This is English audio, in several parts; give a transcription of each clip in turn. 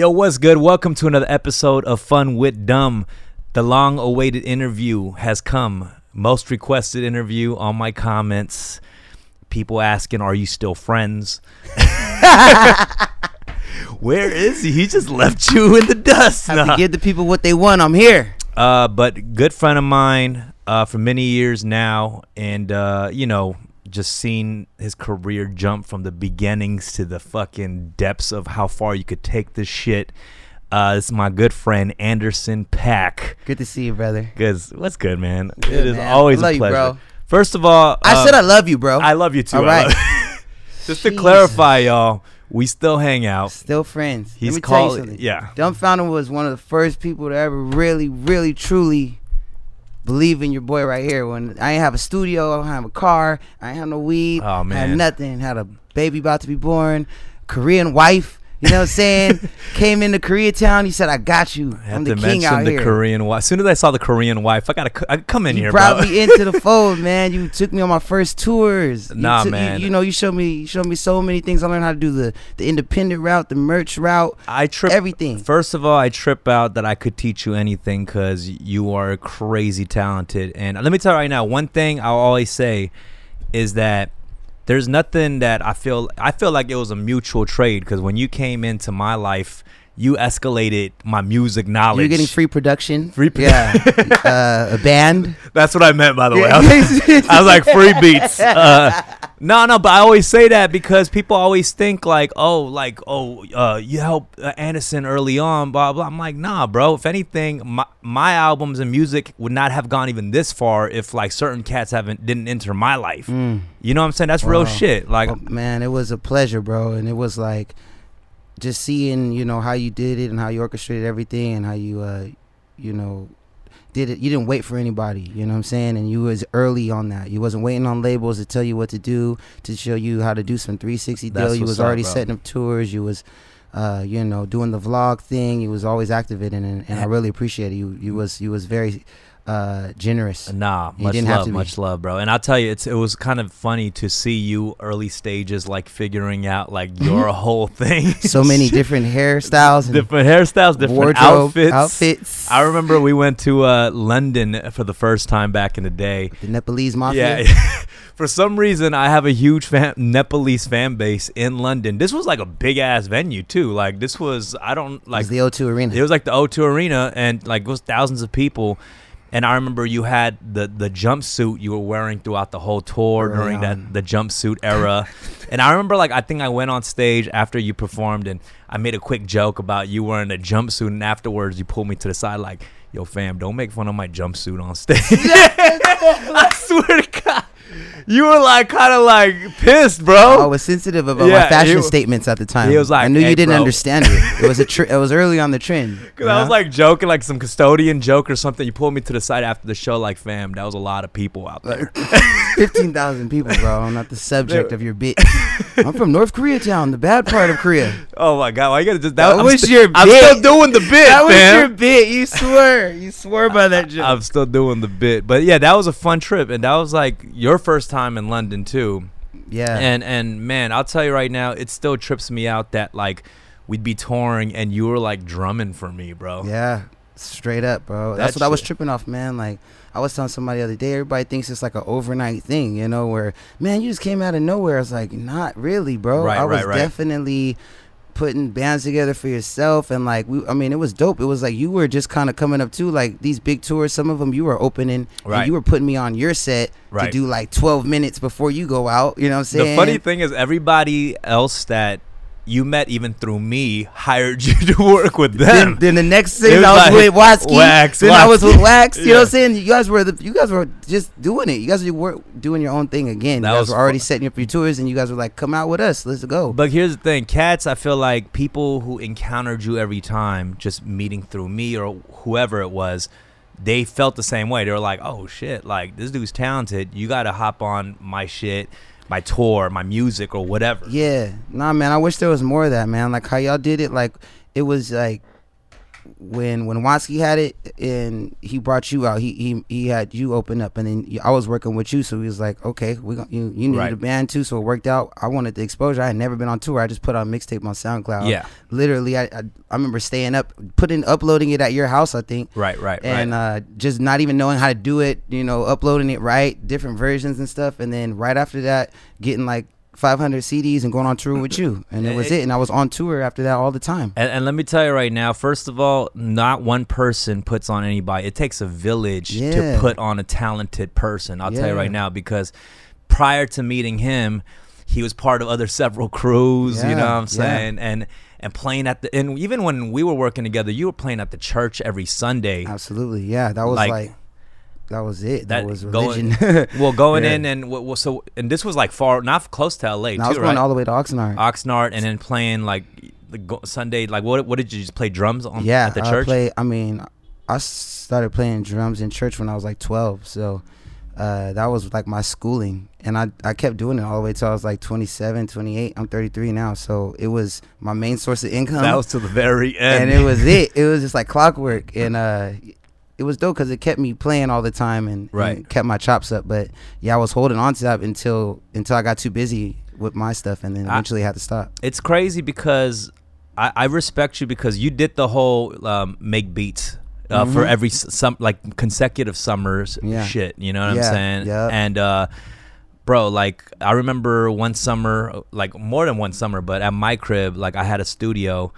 Yo, what's good? Welcome to another episode of Fun with Dumb. The long awaited interview has come. Most requested interview on my comments. People asking, Are you still friends? Where is he? He just left you in the dust. Have Nah. to give the people what they want. I'm here. Uh, but good friend of mine uh, for many years now, and uh, you know, just seen his career jump from the beginnings to the fucking depths of how far you could take this shit. Uh, this is my good friend Anderson .Paak. Good to see you, brother. Cause what's good, man? Good, it is man. always a you, pleasure. bro. First of all, I said I love you, bro. I love you too. All right. just to clarify, y'all, we still hang out. Still friends. He's Let me called- tell you something. yeah. Dumbfoundead was one of the first people to ever really, really, truly believe in your boy right here. When I ain't have a studio, I don't have a car, I ain't have no weed, Oh, man. had nothing. Had a baby about to be born, Korean wife. You know what I'm saying? Came into Koreatown. He said, "I got you. I I'm had the to king mention out the here." Korean wife. As soon as I saw the Korean wife, I gotta, c- I come in you here, brought bro. me into the fold, man. You took me on my first tours. You Nah, you- man. You, know, you showed me, you showed me so many things. I learned how to do the the independent route, the merch route, I trip everything. First of all, I trip out that I could teach you anything because you are crazy talented. And let me tell you right now, one thing I'll always say is that there's nothing that I feel. I feel like it was a mutual trade because when you came into my life, you escalated my music knowledge. You're getting free production. Free pro- yeah, uh, a band. That's what I meant, by the way. I was, I was like free beats. Uh, no, no, but I always say that because people always think like, oh, like, oh, uh, you helped uh, Anderson early on, blah blah. I'm like, nah, bro. If anything, my my albums and music would not have gone even this far if like certain cats haven't didn't enter my life. You know what I'm saying? That's real shit. Like, Oh, man, it was a pleasure, bro, and it was like just seeing, you know, how you did it and how you orchestrated everything and how you, uh, you know, did it. You didn't wait for anybody, you know what I'm saying? And you was early on that. You wasn't waiting on labels to tell you what to do, to show you how to do some 360 That's deal. You was already setting up tours. You was, uh, you know, doing the vlog thing. You was always activating, and, and I really appreciate it. You, you was, you was very uh, generous. Nah, You much didn't have love, much love, bro. And I'll tell you, it's it was kind of funny to see you early stages, like figuring out like your whole thing. So many different hairstyles and different hairstyles, different outfits. outfits. I remember we went to uh, London for the first time back in the day. the Nepalese mafia. Yeah. for some reason, I have a huge fan- Nepalese fan base in London. This was like a big ass venue too. Like this was I don't like the O2 Arena. it was like the O2 Arena, and like it was thousands of people. And I remember you had the the jumpsuit you were wearing throughout the whole tour Early during on. that the jumpsuit era. and I remember like I think I went on stage after you performed, and I made a quick joke about you wearing a jumpsuit, and afterwards you pulled me to the side like, "Yo, fam, don't make fun of my jumpsuit on stage." I swear to God, you were like kind of like pissed, bro. I was sensitive about Yeah, my fashion statements at the time. he was like, I knew "Hey, you didn't bro." understand it. It was a tr- it was early on the trend. Cause I was uh-huh. like joking, like some custodian joke or something. You pulled me to the side after the show, like, fam, that was a lot of people out there. fifteen thousand people, bro. I'm not the subject of your bit. I'm from North Koreatown, the bad part of Korea. oh my god, why you gotta just That I'm was st- your I'm still doing the bit, that was fam. your bit. You swore. You swore by that joke. I'm still doing the bit, but yeah, that was a fun trip, and that was like your first time in London too. yeah. And and man, I'll tell you right now, it still trips me out that like we'd be touring and you were like drumming for me, bro. Yeah, straight up, bro. That That's what I was tripping off, man. Like I was telling somebody the other day, everybody thinks it's like an overnight thing, you know, where man, you just came out of nowhere. I was like, not really, bro. Right, I was right, right. definitely putting bands together for yourself and like we I mean it was dope. It was like you were just kind of coming up too like these big tours some of them you were opening Right. and you were putting me on your set Right. to do like 12 minutes before you go out, you know what I'm saying? The funny thing is, everybody else that you met, even through me, hired you to work with them. then, then the next thing was I was like with Watsky. Wax, then I was with Wax. You know what I'm saying? You guys were the you guys were just doing it. You guys were doing your own thing again. That you guys was were already fu- setting up your tours, and you guys were like, "Come out with us, let's go." But here's the thing, cats. I feel like people who encountered you every time, just meeting through me or whoever it was, they felt the same way. They were like, "Oh shit, like this dude's talented. You got to hop on my shit, my tour, my music, or whatever." yeah, nah, man. I wish there was more of that, man. Like how y'all did it. Like it was like when when Watsky had it and he brought you out, he he he had you open up, and then I was working with you, so he was like, okay, we gon- you you needed Right. a band too, so it worked out. I wanted the exposure. I had never been on tour. I just put out a mixtape on SoundCloud. Yeah. literally, I, I I remember staying up, putting uploading it at your house, I think. Right, right, And right. uh, just not even knowing how to do it, you know, uploading it right, different versions and stuff, and then right after that, getting like 500 CDs and going on tour with you, and it was it. And I was on tour after that all the time. And, and let me tell you right now, first of all, not one person puts on anybody. It takes a village Yeah. to put on a talented person. I'll tell you right now because prior to meeting him, he was part of other several crews. you know what I'm yeah. saying? And and playing at the and even when we were working together, you were playing at the church every Sunday. Absolutely, yeah. That was Like- like, that was it. That, That was going- well, going Yeah. in and so and this was like far not close to LA And I too, was right? going all the way to Oxnard. Oxnard and then playing like the go- Sunday. Like what? What did you just play drums on yeah, at the I church? play. I mean, I started playing drums in church when I was like 12, so uh, that was like my schooling, and I I kept doing it all the way till I was like 27, 28. I'm 33 now, so it was my main source of income. that was to the very end. and it was it. It was just like clockwork, and uh, it was dope because it kept me playing all the time and, and kept my chops up. But yeah, I was holding on to that until until I got too busy with my stuff, and then I- eventually had to stop. it's crazy because I, I respect you because you did the whole um, make beats uh, for Mhm. every some like consecutive summers Yeah. shit. You know what Yeah, I'm saying? yeah. And uh, bro, like I remember one summer, like more than one summer, but at my crib, like I had a studio,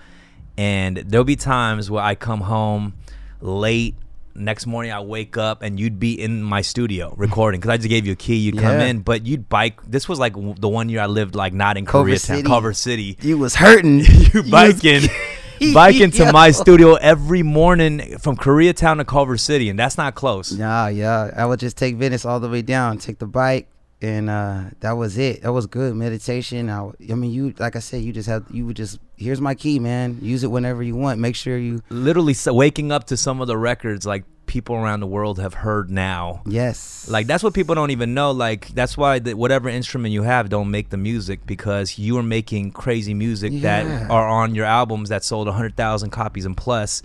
and there'll be times where I come home late. Next morning, I wake up and you'd be in my studio recording because I just gave you a key. You'd come Yeah. in, but you'd bike. This was like w- the one year I lived like not in Culver Koreatown, City. Culver City You was hurting. you biking biking to my studio every morning from Koreatown to Culver City, and that's not close. Yeah, yeah. I would just take Venice all the way down, take the bike, and uh, that was it. That was good meditation. I, I mean, you like I said, you just have you would just here's my key, man. Use it whenever you want. Make sure you Literally, so waking up to some of the records like people around the world have heard now. yes, Like that's what people don't even know. Like that's why the, whatever instrument you have don't make the music because you are making crazy music Yeah. that are on your albums that sold hundred thousand copies and plus,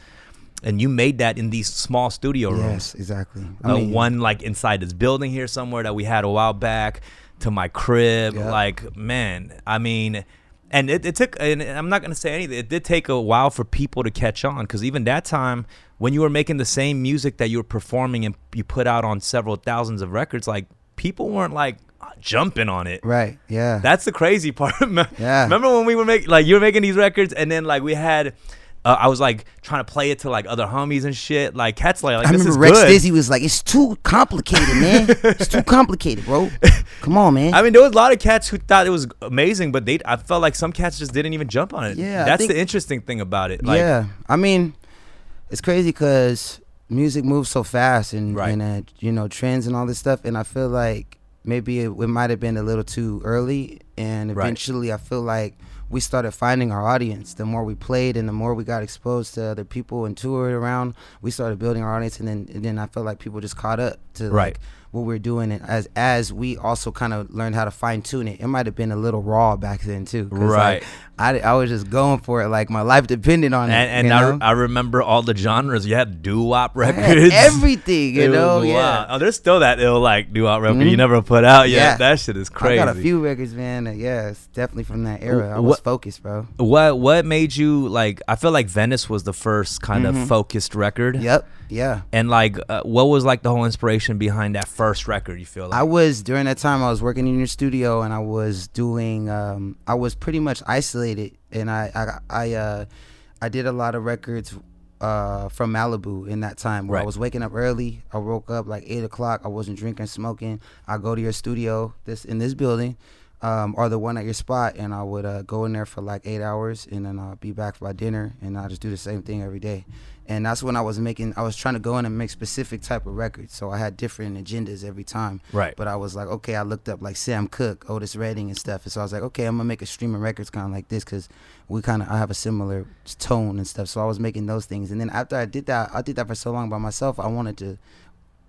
and you made that in these small studio rooms. yes, exactly. I mean, one like inside this building here somewhere that we had a while back to my crib. Yeah. Like, man, I mean, and it, it took, and I'm not going to say anything, it did take a while for people to catch on because even that time, when you were making the same music that you were performing and you put out on several thousands of records, like, people weren't like jumping on it. right? Yeah, That's the crazy part. Yeah. Remember when we were making like you were making these records and then like we had uh, I was like trying to play it to like other homies and shit. Like cats like, like I this remember is Rex good. Dizzy was like, "It's too complicated, man. it's too complicated, bro. Come on, man." I mean, there was a lot of cats who thought it was amazing, but they I felt like some cats just didn't even jump on it. Yeah, that's think- the interesting thing about it. Like, yeah, I mean, it's crazy because music moves so fast and Right. and uh, you know trends and all this stuff, and I feel like maybe it, it might have been a little too early, and Right. eventually I feel like we started finding our audience. The more we played and the more we got exposed to other people and toured around, we started building our audience, and then and then I felt like people just caught up to Right. like what we are doing, and as as we also kind of learned how to fine tune it. It might have been a little raw back then too, 'cause, like, Right. I, I was just going for it like my life depended on it. And, and you I? I remember all the genres. You had doo wop records. everything, you It know. Yeah. Oh, there's still that ill like doo wop record you Mhm. never put out yet. Yeah. That shit is crazy. I got a few records, man. that- yeah, it's definitely from that era. I was what- focused, bro. What what made you like? I feel like Venice was the first kind of Mhm. focused record. Yep, yeah. And like, uh, what was like the whole inspiration behind that first record? You feel like? I was during that time. I was working in your studio, and I was doing. Um, I was pretty much isolated, and I, I, I, uh, I did a lot of records uh, from Malibu in that time. Where I was waking up early. I woke up like eight o'clock. I wasn't drinking, smoking. I go to your studio, this in this building, um, or the one at your spot, and I would uh, go in there for like eight hours, and then I'll be back by dinner, and I just do the same thing every day. And that's when I was making. I was trying to go in and make specific type of records, so I had different agendas every time. Right. But I was like, okay, I looked up like Sam Cooke, Otis Redding, and stuff. And so I was like, okay, I'm gonna make a stream of records kind of like this because we kind of I have a similar tone and stuff. So I was making those things, and then after I did that, I did that for so long by myself. I wanted to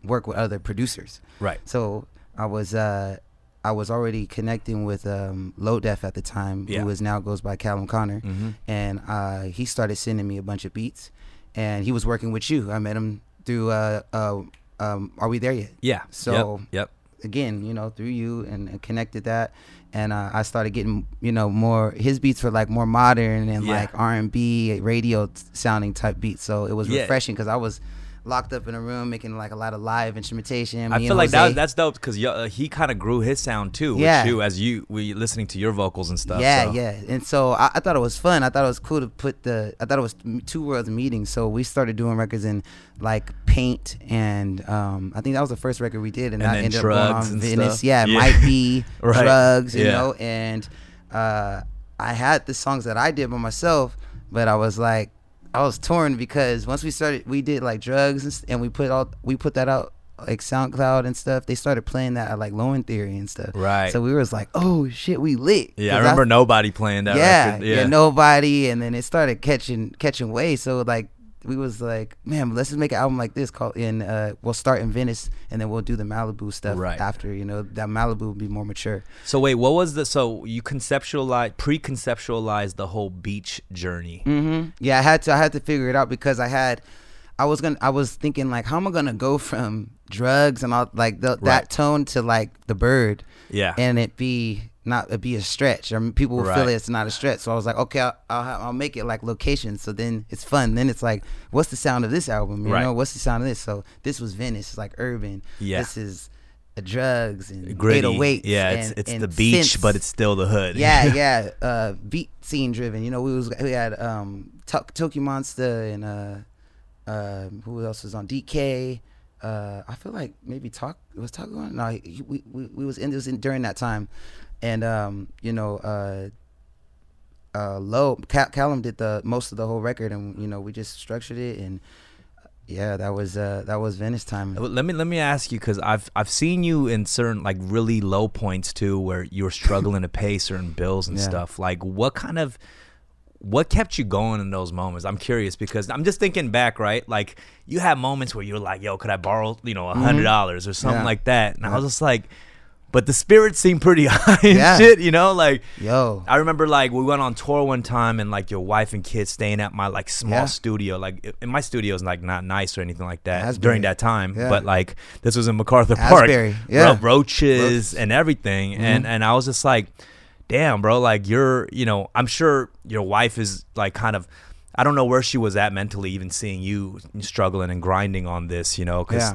work with other producers. right. So I was uh I was already connecting with um Low Def at the time, Yeah. who is now goes by Callum Connor Mm-hmm. and uh, he started sending me a bunch of beats. And he was working with you. I met him through uh, uh, um, Are We There Yet? Yeah. So- yep. yep. again, you know, through you and, connected that, and uh, I started getting, you know, more. His beats were like more modern and Yeah. like R and B, radio sounding type beats. So it was Yeah. refreshing because I was locked up in a room making like a lot of live instrumentation. I feel like that, that's dope because uh, he kind of grew his sound too. Yeah. With you as you we listening to your vocals and stuff. yeah, so. yeah. And so I, I thought it was fun. I thought it was cool to put the. I thought it was two worlds meeting. So we started doing records in like Paint, and um, I think that was the first record we did, and, And I ended up going Drugs on and Venice. stuff. Yeah, it Yeah. might be Right. drugs, you Yeah. know. And uh, I had the songs that I did by myself, but I was like, I was torn because once we started, we did like drugs, and, and we put all we put that out like SoundCloud and stuff. They started playing that at like Low End Theory and stuff. Right. So we was like, oh shit, we lit. Yeah, I remember nobody playing that yeah, record. yeah, nobody, and then it started catching catching way. So like we was like, man, let's just make an album like this called in. Uh, we'll start in Venice, and then we'll do the Malibu stuff Right. after. You know, that Malibu will be more mature. So wait, what was the so you conceptualize pre-conceptualized the whole beach journey? hmm Yeah, I had to I had to figure it out because I had. I was gonna. I was thinking like, how am I gonna go from drugs and all like the, Right. that tone to like the bird, Yeah. and it be not be a stretch. Or people will feel it's not a stretch. So i was like okay i'll I'll, I'll make it like location. So then it's fun. Then it's like what's the sound of this album? You Right. know what's the sound of this? So this was venice. It's like urban. Yeah. this is uh, drugs and Gritty. 808s Yeah, it's and- it's and the beach, synths. but it's still the hood. yeah yeah. Uh beat scene driven. You know we was we had um Tok- Tokimonsta and uh uh who else was on? DK uh I feel like maybe talk was talk on? No he, we, we we was in in during that time and um you know uh uh low Cal- Callum did the most of the whole record and you know we just structured it and yeah that was uh that was Venice time Let me let me ask you because I've I've seen you in certain like really low points too, where you were struggling to pay certain bills and Yeah. stuff. Like, what kind of what kept you going in those moments? I'm curious because I'm just thinking back, right? Like, you had moments where you're like, "Yo, could I borrow, you know, a hundred dollars or something Mm-hmm. Yeah. like that?" And I was just like, but the spirits seem pretty high and Yeah. shit, you know, like. yo I remember like we went on tour one time and like your wife and kids staying at my like small Yeah. studio. Like and my studio is like not nice or anything like that Asbury. during that time. Yeah. But like this was in MacArthur Park. Yeah. Ro- roaches Roaches. and everything. Mm-hmm. And and I was just like, damn, bro, like you're you know, I'm sure your wife is like kind of I don't know where she was at mentally, even seeing you struggling and grinding on this, you know, because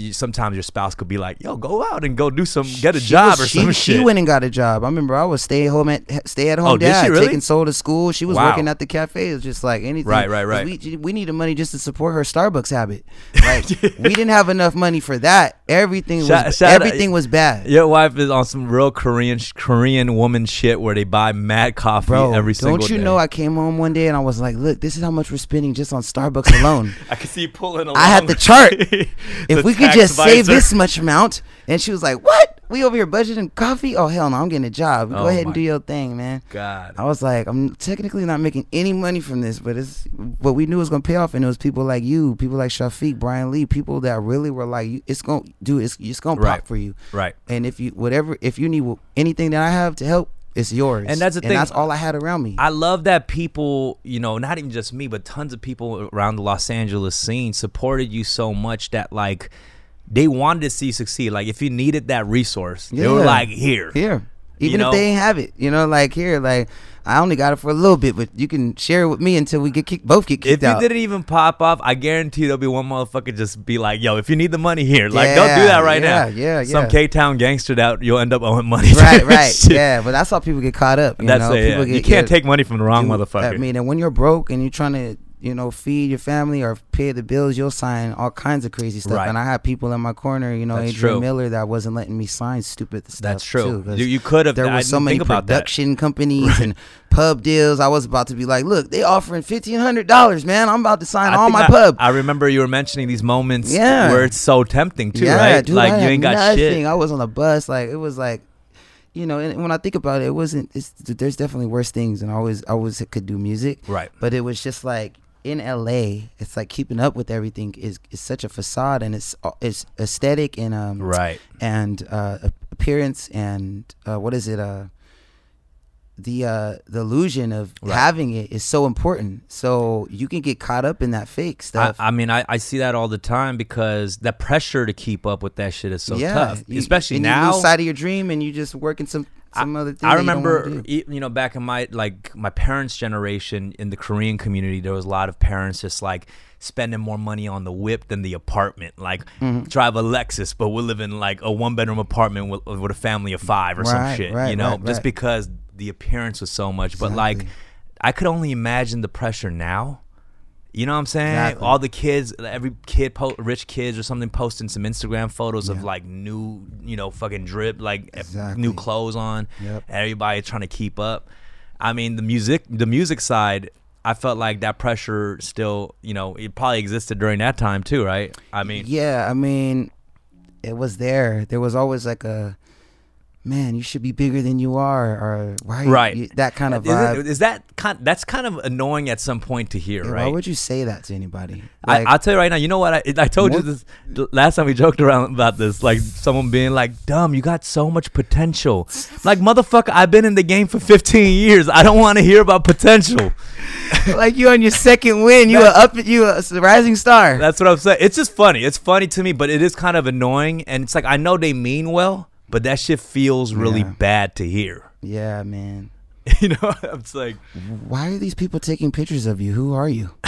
Yeah. you, sometimes your spouse could be like, "Yo, go out and go do some, get a She job was- or she, some she shit." went and got a job. I remember I was stay home at stay at home Oh, she dad, really? taking soul to school. She was Wow. working at the cafe. It was just like anything. Right, right, right. We we needed money just to support her Starbucks habit. Like we didn't have enough money for that. Everything Shout- was shout- everything was bad. Your wife is on some real Korean Korean woman shit where they buy mad coffee Bro, every single don't you know? I came home one day and I was like, "Look, this is how much we're spending just on Starbucks alone. I can see you pulling along. I had the chart. If we could just save this much amount." And she was like, "What? We over here budgeting coffee? Oh hell no! I'm getting a job. Go Oh ahead and do your thing, man." God. I was like, I'm technically not making any money from this, but it's what we knew was gonna pay off, and it was people like you, people like Shafiq, Brian Lee, people that really were like, it's gonna do, it's it's gonna Right. pop for you, Right. and if you whatever, if you need anything that I have to help, it's yours, And that's the thing. and that's all I had around me. I love that people, you know, not even just me, but tons of people around the Los Angeles scene supported you so much that like they wanted to see you succeed. Like if you needed that resource, they were like, here. here, even know? if they ain't have it, you know, like here, like I only got it for a little bit, but you can share it with me until we get kicked, both get kicked out. If you didn't even pop off, I guarantee there'll be one motherfucker just be like, "Yo, if you need the money here, like, don't do that right yeah, now." yeah, yeah. Some. K Town gangster that you'll end up owing money. right, right, yeah, but that's how people get caught up. You That's know? it. yeah. People You can't get- take money from the wrong Dude, motherfucker. I mean, and when you're broke and you're trying to, you know, feed your family or pay the bills, you'll sign all kinds of crazy stuff. Right. And I had people in my corner, you know, That's Adrian true. Miller, that wasn't letting me sign stupid stuff. That's true. Too, you, you could have. there I was so many that. production companies and pub deals. I was about to be like, look, they offering fifteen hundred dollars, man. I'm about to sign I all my I, pub. I remember you were mentioning these moments Yeah. where it's so tempting too, yeah, right? dude, like I you ain't got nothing. shit. I was on a bus, like it was like, you know, and when I think about it, it wasn't. It's, there's definitely worse things, and I always, I always could do music, Right. But it was just like in LA, it's like keeping up with everything is is such a facade, and it's it's aesthetic and um Right. and uh, appearance and uh, what is it uh the uh the illusion of Right. having it is so important. So you can get caught up in that fake stuff. I mean, I, I see that all the time because the pressure to keep up with that shit is so tough, you- especially now. You lose sight of your dream, and you just working some some other thing. I you remember, e- you know, back in my like my parents' generation in the Korean community, there was a lot of parents just like spending more money on the whip than the apartment. Like Mm-hmm. drive a Lexus, but we'll live in like a one bedroom apartment with, with a family of five or some shit. right, you know, right, just right. because the appearance was so much. But like, I could only imagine the pressure now. You know what I'm saying? Exactly. All the kids, every kid, po- rich kids or something, posting some Instagram photos of like new, you know, fucking drip, like eh, Exactly. new clothes on. Yep. Everybody trying to keep up. I mean, the music, the music side, I felt like that pressure still, you know, it probably existed during that time too, right? I mean, yeah, I mean, it was there. There was always like a man. You should be bigger than you are, or why? Right. you- that kind of is, vibe. it, is that kind? That's kind of annoying at some point to hear, Yeah, right? Why would you say that to anybody? I, Like, I'll tell you right now. You know what? I, I told you this last time we joked around about this. Like someone being like, "Dumb, you got so much potential." Like motherfucker, I've been in the game for 15 years. I don't want to hear about potential. like you on your second win. You are up. You a rising star. That's what I'm saying. It's just funny. It's funny to me, but it is kind of annoying. And it's like I know they mean well, but that shit feels really Yeah. bad to hear. yeah, man. you know, it's like Why are these people taking pictures of you? Who are you?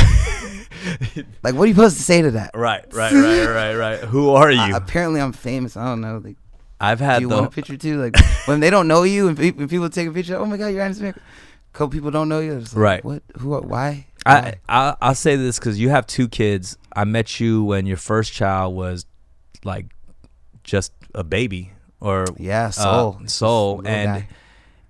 like, what are you supposed to say to that? right, right, right, right, right. Who are you? Uh, apparently, I'm famous. I don't know. Like, I've do had you the want a picture too? Like, when they don't know you and pe- when people take a picture, oh my god, you're Anderson. Smith. A couple people don't know you. Like, Right. What? Who? are- Why? I, Why? I I'll say this because you have two kids. I met you when your first child was like just a baby or yeah, soul, uh, soul, and guy.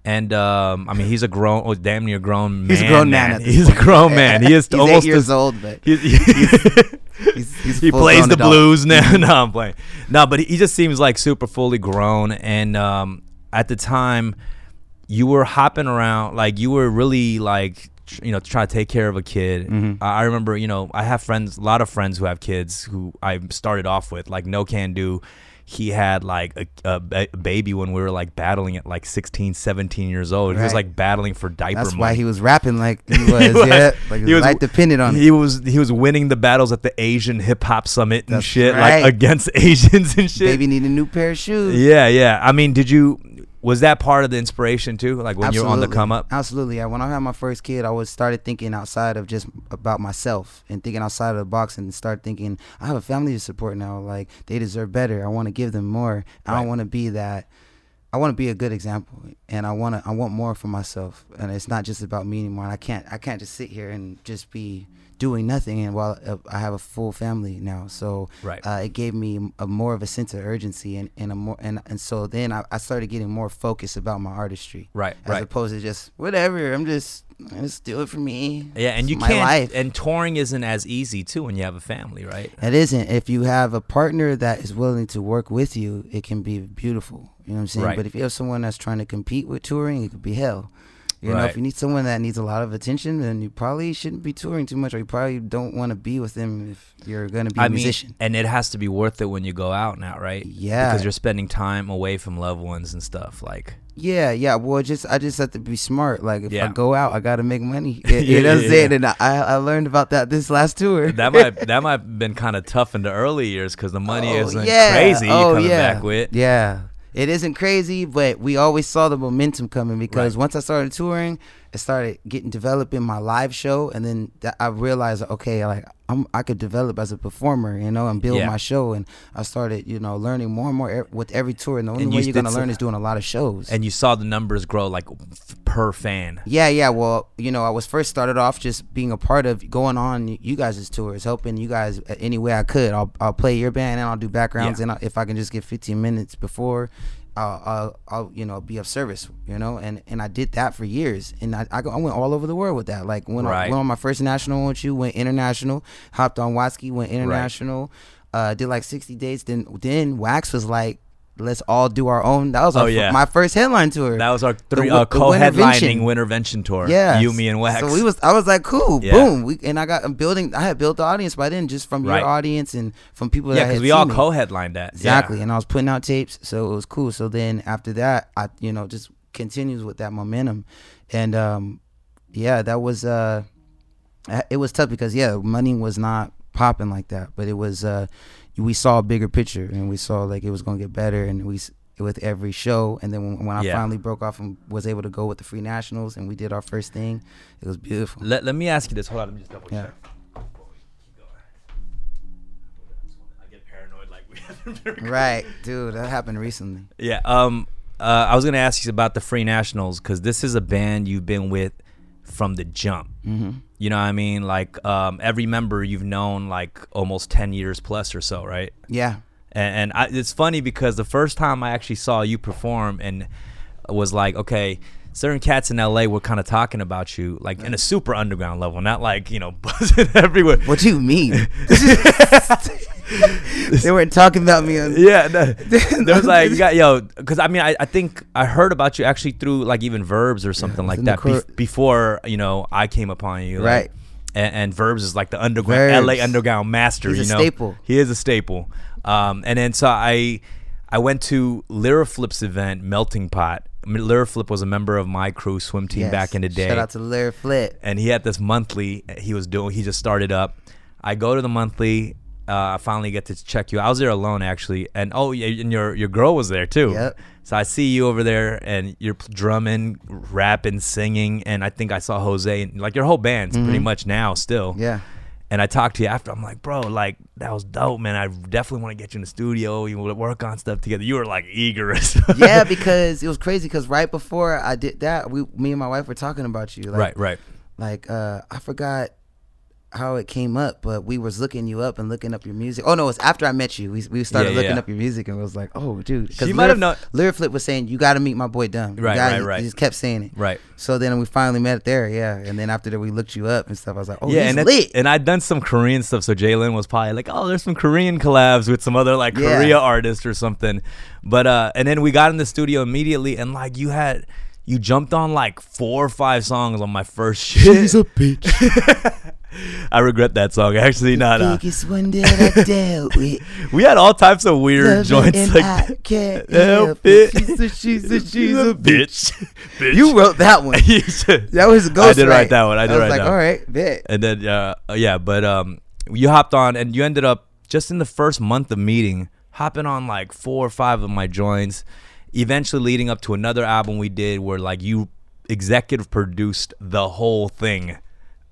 and um, I mean he's a grown, oh, damn near grown man. He's a grown man at this He's a grown man. He is he's almost eight years as- old, but He, he's, he's a he plays the adult. blues now. no, I'm playing. No, but he, just seems like super fully grown. And um, at the time, you were hopping around, like you were really like, you know, trying to take care of a kid. Mhm. I I remember, you know, I have friends, a lot of friends who have kids who I started off with, like Nocando. He had like a, a ba- baby when we were like battling at like 16, 17 years old. He was like battling for diaper That's money. why he was rapping like he was. He was. Yeah, like He was- life depended on it. he was he was winning the battles at the Asian hip hop summit and That's shit, right. like against Asians and shit. Baby need a new pair of shoes. Yeah, yeah. I mean, did you? Was that part of the inspiration too? Like when you're on the come up. Absolutely. Yeah. When I had my first kid, I was started thinking outside of just about myself and thinking outside of the box and start thinking I have a family to support now. Like they deserve better. I want to give them more. I don't want to be that. I want to be a good example, and I want to. I want more for myself, and it's not just about me anymore. And I can't. I can't just sit here and just be doing nothing. And while uh, I have a full family now, so Right. uh, it gave me a more of a sense of urgency, and, and a more and and so then I, I started getting more focused about my artistry Right, as right. opposed to just whatever. I'm just just do it for me. Yeah, and It's you can't. life. And touring isn't as easy too when you have a family, right? It isn't. If you have a partner that is willing to work with you, it can be beautiful. You know what I'm saying? Right. But if you have someone that's trying to compete with touring, it could be hell. You know, if you need someone that needs a lot of attention, then you probably shouldn't be touring too much, or you probably don't want to be with them if you're going to be a I mean, musician. and it has to be worth it when you go out now, right? Yeah. because you're spending time away from loved ones and stuff. Like, Yeah, yeah. Well, just I just have to be smart. Like if Yeah. I go out, I got to make money. Yeah, you know what I'm yeah, saying? And I I learned about that this last tour. that might that might have been kind of tough in the early years because the money Oh, isn't crazy. Oh, coming yeah. back with. Yeah. It isn't crazy, but we always saw the momentum coming because Right. once I started touring, it started getting developed in my live show, and then that I realized, okay, like I'm, I could develop as a performer, you know, and build Yeah. my show, and I started, you know, learning more and more e- with every tour. And the only And way you you're gonna learn is doing a lot of shows. And you saw the numbers grow like f- per fan. Yeah, yeah. Well, you know, I was first started off just being a part of going on you guys' tours, helping you guys uh, any way I could. I'll I'll play your band and I'll do backgrounds, Yeah. and I, if I can just get 15 minutes before, I'll, I'll I'll you know be of service, you know. And and I did that for years, and I I, I went all over the world with that. Like when I went on my first national with you, went international, hopped on Watsky, went international, uh, did like 60 days. Then then Wax was like. Let's all do our own. That was Oh, our, yeah. my first headline tour. That was our three wi- uh, co-headlining Wintervention tour. Yeah, you, me, and Wax. So we was, I was like, cool, Yeah. boom. We and I got I'm building. I had built the audience by then, just from Right. your audience and from people yeah, that because had we all me. co-headlined that. exactly. Yeah. And I was putting out tapes, so it was cool. So then after that, I you know just continues with that momentum, and um, yeah, that was uh, uh, it was tough because yeah, money was not popping like that, but it was uh, we saw a bigger picture and we saw like it was gonna get better, and we with every show, and then when, when I Yeah. finally broke off and was able to go with the Free Nationals, and we did our first thing, it was beautiful. Let, let me ask you this. Hold on, let me just double Yeah. check. Before we keep going. I get paranoid like we haven't been Right, dude, that happened recently. Yeah. Um. Uh, I was gonna ask you about the Free Nationals because this is a band you've been with from the jump. hmm You know what I mean? Like um, every member you've known like almost ten years plus or so, right? Yeah, And, and I, it's funny because the first time I actually saw you perform and was like, okay, certain cats in LA were kind of talking about you, like in a super underground level, not like you know buzzing everywhere. what do you mean? they weren't talking about me on. Yeah, no, there was like, you got yo, because I mean, I, I think I heard about you actually through like even Verbs or something like that cor- bef- before you know I came upon you, like, Right. and, and Verbs is like the underground Verbs. LA underground master. He's you a know, staple. He is a staple. Um, and then so I, I went to Lyraflip's event, Melting Pot. I mean, Lyraflip was a member of my crew swim team Yes. back in the day Shout out to Larry Flip. and he had this monthly he was doing he just started up i go to the monthly uh, i finally get to check you. I was there alone actually. And oh yeah and your your girl was there too. Yep. so i see you over there and you're drumming rapping singing and i think i saw jose and like your whole band's pretty much now still. Yeah. and i talked to you after. I'm like bro like that was dope man. I definitely want to get you in the studio. You want to work on stuff together. You were like eager as yeah, because it was crazy. Because right before I did that, we, me and my wife were talking about you. Like, right right. Like, uh, I forgot how it came up, but we was looking you up and looking up your music. Oh no, it's after I met you. We we started Yeah, looking yeah. up your music and was like, oh dude. 'Cause She might have known- Lyric Flip was saying you got to meet my boy Dumb. Right, gotta- right, right. He just kept saying it. right So then we finally met there, yeah. And then after that, we looked you up and stuff. I was like, oh, yeah, and lit. and I'd done some Korean stuff, so Jaylyn was probably like, "Oh, there's some Korean collabs with some other like Yeah. Korea artist or something." But uh, and then we got in the studio immediately, and like you had, you jumped on like four or five songs on my first shit. She's a bitch. I regret that song actually. Not uh, Biggest one that I dealt with. we had all types of weird joints like I that. can't Help it. She's a, she's a, she's a bitch. bitch. bitch. You wrote that one. That was a ghost. I did write that one. I did was write like, that one. all right, bet. and then uh, yeah, but um, you hopped on and you ended up just in the first month of meeting hopping on like four or five of my joints. Eventually, leading up to another album we did where like you executive produced the whole thing.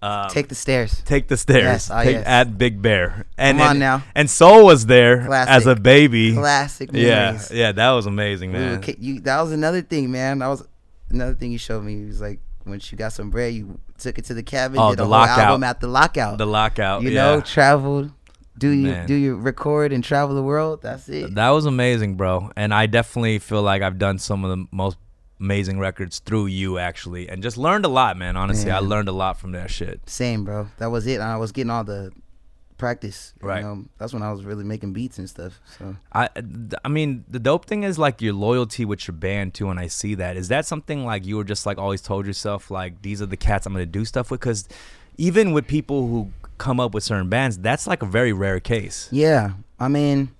Um, Take the stairs. Take the stairs. Yes, ah, Take- yes. At Big Bear. And, Come on and- now. And Soul was there Classic. as a baby. Classic memories. yeah, yeah, that was amazing, man. ki- you, that was another thing, man. That was another thing you showed me. It was like when you got some bread, you took it to the cabin, Oh, did the lockout. album at the lockout. The lockout. you yeah. know, traveled, do you Man. do you record and travel the world? That's it. That was amazing, bro. And I definitely feel like I've done some of the most amazing records through you, actually, and just learned a lot, man. Honestly, I learned a lot from that shit. Same, bro. That was it. And I was getting all the practice. you Right. know. that's when I was really making beats and stuff. So I, I mean, the dope thing is like your loyalty with your band too. And I see that. Is that something like you were just like always told yourself like these are the cats I'm gonna do stuff with? Because even with people who come up with certain bands, that's like a very rare case. yeah, I mean,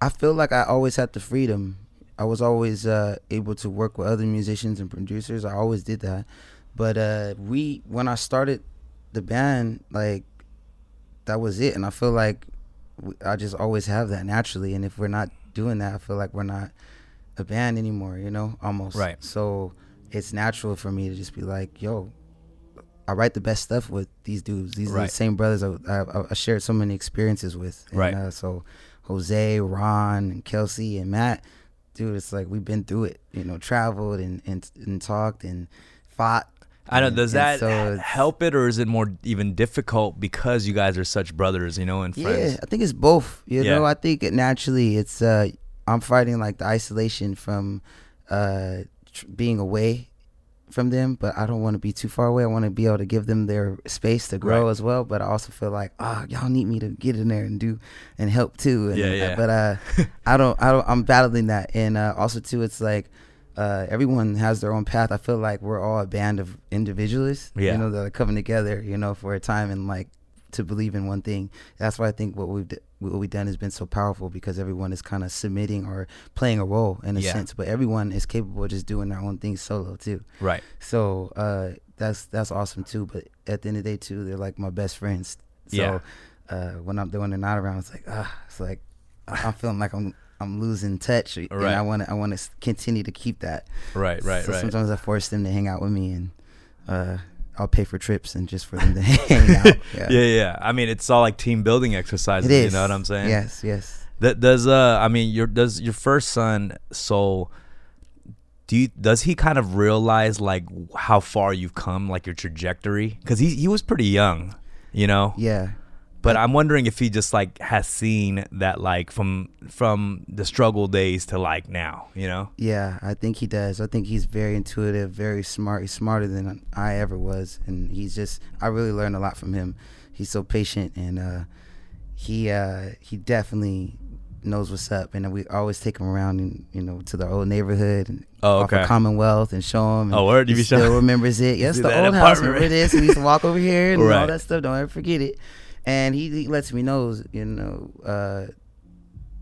I feel like I always had the freedom. I was always uh, able to work with other musicians and producers. I always did that. But uh, we, when I started the band, like that was it. And I feel like I just always have that naturally. And if we're not doing that, I feel like we're not a band anymore. You know, almost. Right. So it's natural for me to just be like, yo. I write the best stuff with these dudes. These are the same brothers I, I, I shared so many experiences with. And, Right. Uh, so Jose, Ron, and Kelsey, and Matt, dude, it's like we've been through it. You know, traveled and and, and talked and fought. I know. And- Does that so help it, or is it more even difficult because you guys are such brothers, you know, and friends? Yeah, I think it's both. You Yeah. know, I think it naturally it's uh I'm fighting like the isolation from uh tr- being away from them, but I don't want to be too far away. I want to be able to give them their space to grow Right. as well. But I also feel like, ah, y'all need me to get in there and do and help too. And, Yeah, yeah. But uh, I don't, I don't, I'm battling that, and uh, also too, it's like. Uh, everyone has their own path. I feel like we're all a band of individualists, Yeah. you know, that are coming together, you know, for a time and like to believe in one thing. That's why I think what we've what we've done has been so powerful because everyone is kind of submitting or playing a role in a Yeah. sense, but everyone is capable of just doing their own thing solo too. Right. So uh, that's that's awesome too. But at the end of the day too, they're like my best friends. So Yeah. uh, when I'm doing they're not around, it's like ah, it's like I'm feeling like I'm I'm losing touch, and Right. I want to I want to continue to keep that. Right. Right. so right. sometimes I force them to hang out with me, and uh, I'll pay for trips and just for them to hang out. Yeah. Yeah, yeah. I mean, it's all like team building exercises. It is. You know what I'm saying? Yes, yes. That does. Uh, I mean, your does your first son Soul. Do you does he kind of realize like how far you've come, like your trajectory? Because he he was pretty young, you know. Yeah. But I'm wondering if he just like has seen that like from from the struggle days to like now, you know. Yeah, I think he does. I think he's very intuitive, very smart. He's smarter than I ever was, and he's just. I really learned a lot from him. He's so patient, and uh, he uh, he definitely knows what's up. And we always take him around, and you know, to the old neighborhood and Oh, off of. Commonwealth, and show him. and Oh, word? You be still showing- remembers it. Yes, the old house. Remember this? We used to walk over here and all Right. that stuff. Don't ever forget it. And he, he lets me know, you know. Uh,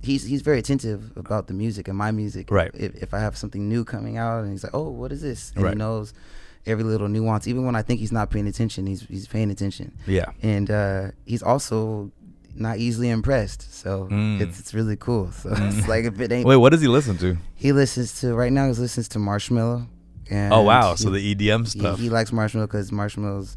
He's he's very attentive about the music and my music. Right. If, if I have something new coming out, and he's like, "Oh, what is this?" and Right. he knows every little nuance, even when I think he's not paying attention, he's he's paying attention, Yeah. and uh, he's also not easily impressed. So Mm. it's it's really cool. So Mm. it's like if it ain't, Wait, what does he listen to? he listens to right now. He listens to Marshmello. And Oh wow, he- so the EDM he, stuff. he likes Marshmello because Marshmello's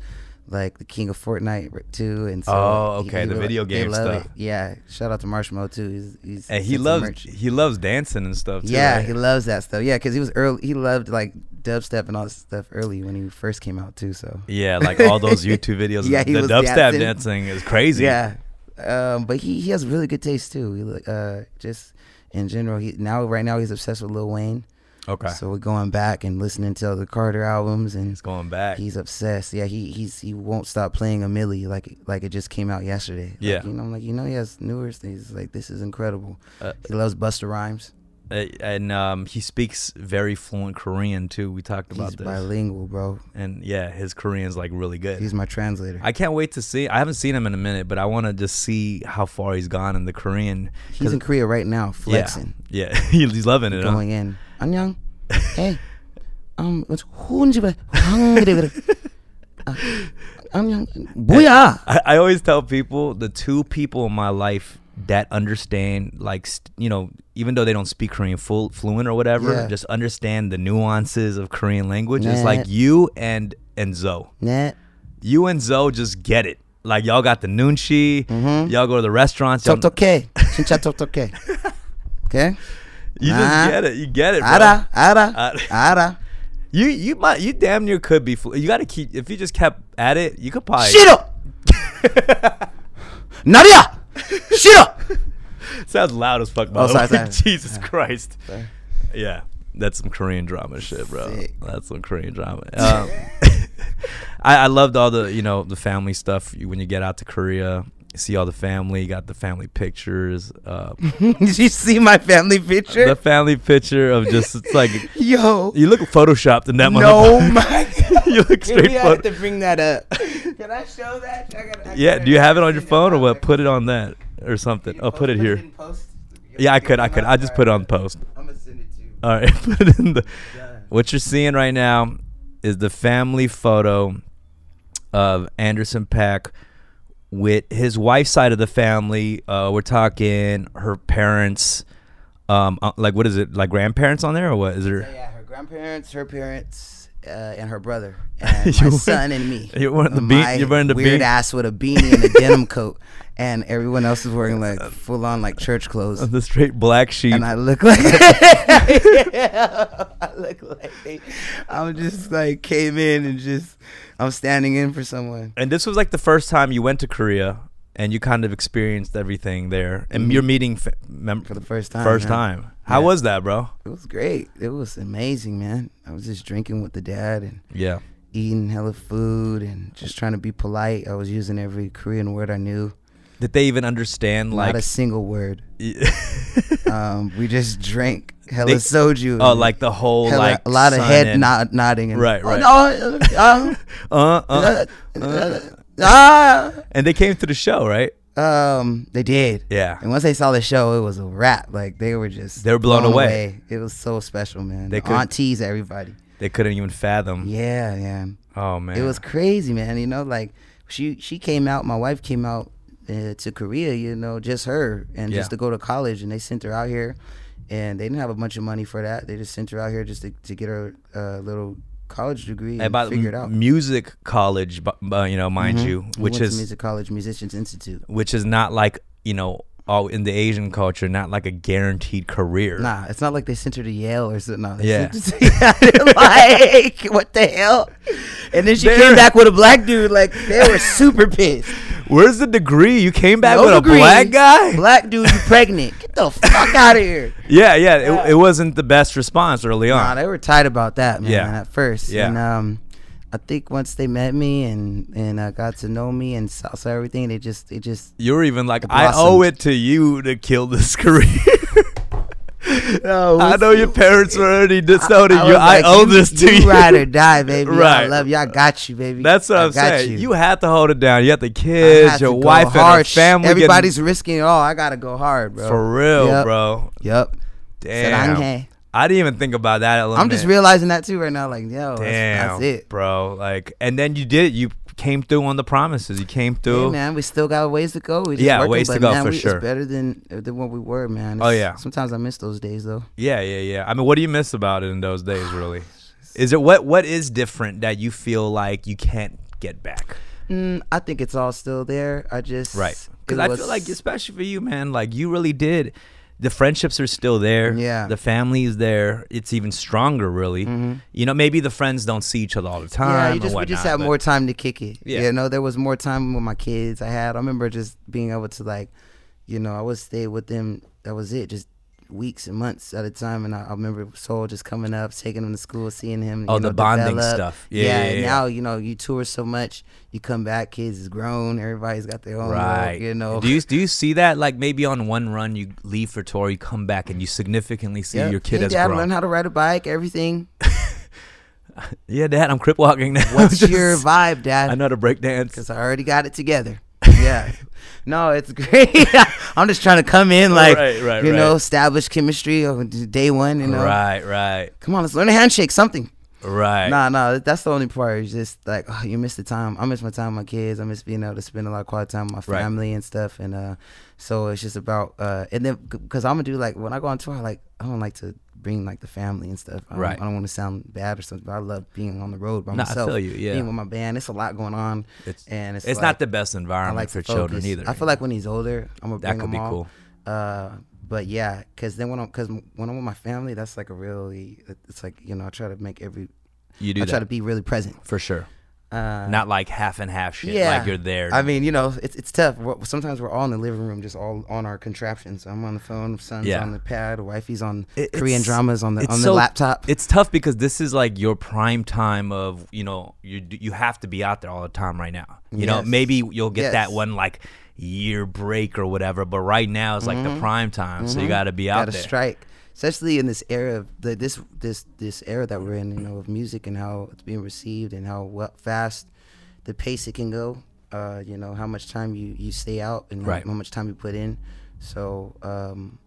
like the king of Fortnite too, and so Oh, okay, he the video they game stuff. it. Yeah, shout out to Marshmello too. He's, he's and he loves he loves dancing and stuff too. Yeah, right? he loves that stuff. Yeah, because he was early. He loved like dubstep and all that stuff early when he first came out too. So Yeah, like all those YouTube videos. Yeah, he the was dubstep dancing. dancing. is crazy. yeah, um, but he, he has really good taste too. He uh, just in general, he now right now he's obsessed with Lil Wayne. Okay. So we're going back and listening to the Carter albums, and He's going back. he's obsessed. Yeah, he he's he won't stop playing A Milli like like it just came out yesterday. Like, Yeah. you know, I'm like you know he has newer things. Like this is incredible. Uh, He loves Busta Rhymes. And um, he speaks very fluent Korean too. We talked about He's this, bilingual, bro. and yeah, his Korean's like really good. He's my translator. I can't wait to see. I haven't seen him in a minute, but I want to just see how far he's gone in the Korean. He's in Korea right now, flexing. Yeah, yeah. he's loving it. huh? going in. 안녕. Hey. Um, what's 혼집에 황그래 그래. 아, 안녕. 뭐야? I, I always tell people the two people in my life that understand, like, st- you know, even though they don't speak Korean full fluent or whatever, Yeah. just understand the nuances of Korean language. It's Nah. like you and and Zoe. 네. You and Zoe just get it. Like y'all got the nunchi. Mhm. Y'all go to the restaurants. Y'all, 똑똑해. 진짜 똑똑해. Okay? You just uh-huh. get it. You get it, bro. Ada, ada, ada. You you might you damn near could be. Fl- you got to keep if you just kept at it, you could probably. Shit up. Nadia, shit up. Sounds loud as fuck, by oh, sorry. Jesus yeah. Christ. Sorry. Yeah, that's some Korean drama shit, bro. Sick. That's some Korean drama. Um, I, I loved all the you know the family stuff when you get out to Korea. See all the family. Got the family pictures. Uh, Did you see my family picture? the family picture of just it's like Yo. you look photoshopped in that. No, motherfucker. my God. you look Maybe straight. I have to bring that up. Can I show that? I gotta- I yeah. gotta- Do you have it on your phone or what? Put it on that or something. I'll Oh, put it here. post? Yeah, I could. I could. I just put it on post. I'm gonna send it to you. All right, put it in the. Yeah. What you're seeing right now is the family photo of Anderson .Paak with his wife's side of the family. Uh, we're talking her parents. Um, uh, like what is it? Like grandparents on there or what? Is there? yeah, her grandparents, her parents, uh, and her brother, and my son and me. you're wearing the bean- my you're wearing the weird bean- ass with a beanie and a denim coat, and everyone else is wearing like full on like church clothes. The straight black sheep. and I look like yeah, I look like they, I'm just like came in and just I'm standing in for someone. and this was like the first time you went to Korea and you kind of experienced everything there, and Mhm. you're meeting fa- mem- For the first time, first yeah. time. How Yeah. was that, bro? It was great. It was amazing, man. I was just drinking with the dad and Yeah. eating hella food and just trying to be polite. I was using every Korean word I knew. Did they even understand like? Not a single word. Um, we just drank hella They- soju. oh, like the whole hella- like a lot of head and- nod, nodding and Right, "Oh, right. no, uh, Uh, uh, uh, uh, ah, and they came to the show, right? um, they did. Yeah. And once they saw the show, it was a wrap. Like they were just They were blown away. It was so special, man. They could- aunties, everybody. They couldn't even fathom. Yeah, yeah. Oh man. It was crazy, man. You know, like she she came out. My wife came out uh, to Korea. You know, just her and Yeah. just to go to college, and they sent her out here, and they didn't have a bunch of money for that. They just sent her out here just to, to get her a little college degree and about figure it out. music college, bu- you know, mind Mhm. you, We which to is music college, Musicians Institute. which is not like you know, all in the Asian culture, not like a guaranteed career. Nah, it's not like they sent her to Yale or something. No, they Yeah. sent her to- like what the hell? And then she They're- came back with a black dude. Like they were super pissed. Where's the degree? You came back No with degree. a black guy? Black dude, you pregnant? The fuck out of here. Yeah, yeah. It, it wasn't the best response early on. Nah, they were tight about that, man. Yeah. At first, Yeah. And um, I think once they met me and and uh, got to know me and saw, saw everything, they just they just you were even like, I owe it to you to kill this career. no, I know your parents were already disowning I you. was I like, owe you- this to you. You ride or die, baby. right. I love you. I got you, baby. That's what I I'm got saying. You. You. had to hold it down. You had the kids, your wife, and family. getting- Everybody's risking it all. I gotta go hard, bro. for real, Yep. bro. Yep. Damn. Saranghae. I didn't even think about that element. I'm just realizing that too right now. Like, yo, that's, Damn, that's it. bro. Like, and then you did. You came through on the promises. He came Hey, through. man, we still got ways to go. We just Yeah, working, ways to go, man, for we, sure. It's better than than what we were, man. Oh, yeah. Sometimes I miss those days though. Yeah, yeah, yeah. I mean, what do you miss about it in those days, really? Is it what what is different that you feel like you can't get back? Mm, I think it's all still there. I just Right. Because I feel like, especially for you, man, like you really did. The friendships are still there. Yeah. The family is there. It's even stronger, really. Mhm. You know, maybe the friends don't see each other all the time. yeah, or you just we just whatnot, but- more time to kick it. Yeah. You know, there was more time with my kids. I had. I remember just being able to like, you know, I would stay with them. That was it. Just weeks and months at a time. And I, I remember Soul just coming up, taking him to school, seeing him. Oh, the know, bonding develop. stuff. Yeah, yeah, and yeah. now you know you tour so much. You come back, kids is grown. Everybody's got their own. Right. Little, you know. Do you do you see that? Like maybe on one run you leave for tour, you come back and you significantly see Yep. your kid hey, has Dad, grown. learn how to ride a bike. Everything. yeah, Dad, I'm crip walking now. What's Just- your vibe, Dad? I know how to break dance. because I already got it together. Yeah. No, it's great. I'm just trying to come in like, Right, right, you know, right. establish chemistry on day one. You know, Right, right, come on, let's learn a handshake, something. right. Nah, nah, that's the only part. It's just like oh, you miss the time. I miss my time with my kids. I miss being able to spend a lot of quality time with my family and stuff. And uh, so it's just about uh, and then because I'm gonna do like when I go on tour, I like I don't like to bring like the family and stuff. I don't, Right. I don't want to sound bad or something. But I love being on the road by I myself. feel you, yeah. Being with my band, it's a lot going on. It's and it's it's like- not the best environment like for children either. I feel like when he's older, I'm gonna that bring could him be all. cool. Uh, but yeah, because then when I'm because when I'm with my family, that's like a really it's like you know I try to make every You do I that try to be really present. for sure. Uh, Not like half and half shit. yeah, Like you're there. I mean, you know, it's it's tough. We're, sometimes we're all in the living room, just all on our contraptions. I'm on the phone, son's Yeah. on the pad, wifey's on It- Korean dramas on the on the so- laptop. it's tough because this is like your prime time of you know you you have to be out there all the time right now. You know maybe you'll get that one like year break or whatever, but right now it's like the prime time, so you got to be out Mm-hmm. Gotta there. strike, especially in this era of the, this this this era that we're in. You know, of music and how it's being received and how well, fast the pace it can go. Uh, you know, how much time you you stay out and Right. how much time you put in. So. um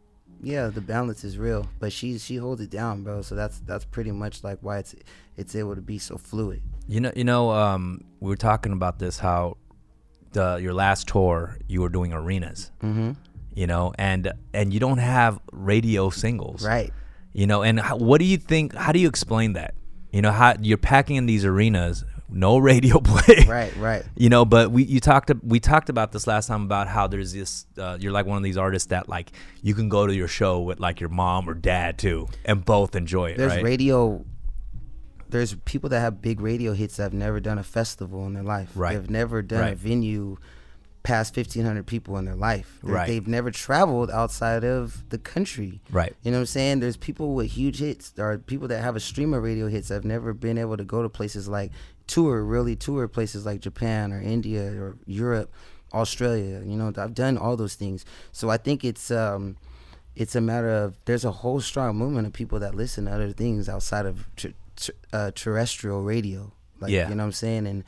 yeah, the balance is real, but she she holds it down, bro. So that's that's pretty much like why it's it's able to be so fluid. You know, you know, um, we were talking about this how the your last tour you were doing arenas, Mm-hmm. you know, and and you don't have radio singles, Right. You know, and how, what do you think? How do you explain that? You know, how you're packing in these arenas, no radio play, Right. Right. You know, but we you talked we talked about this last time about how there's this uh, you're like one of these artists that like you can go to your show with like your mom or dad too, and both enjoy it. There's right? radio. There's people that have big radio hits that have never done a festival in their life. Right. They've never done a venue past 1,500 people in their life. They- Right. They've never traveled outside of the country. Right. You know what I'm saying? There's people with huge hits. There are people that have a stream of radio hits that have never been able to go to places like tour, really tour places like Japan or India or Europe, Australia. You know, I've done all those things. So I think it's um it's a matter of there's a whole strong movement of people that listen to other things outside of ter- ter- uh, terrestrial radio. Like Yeah. you know what I'm saying? And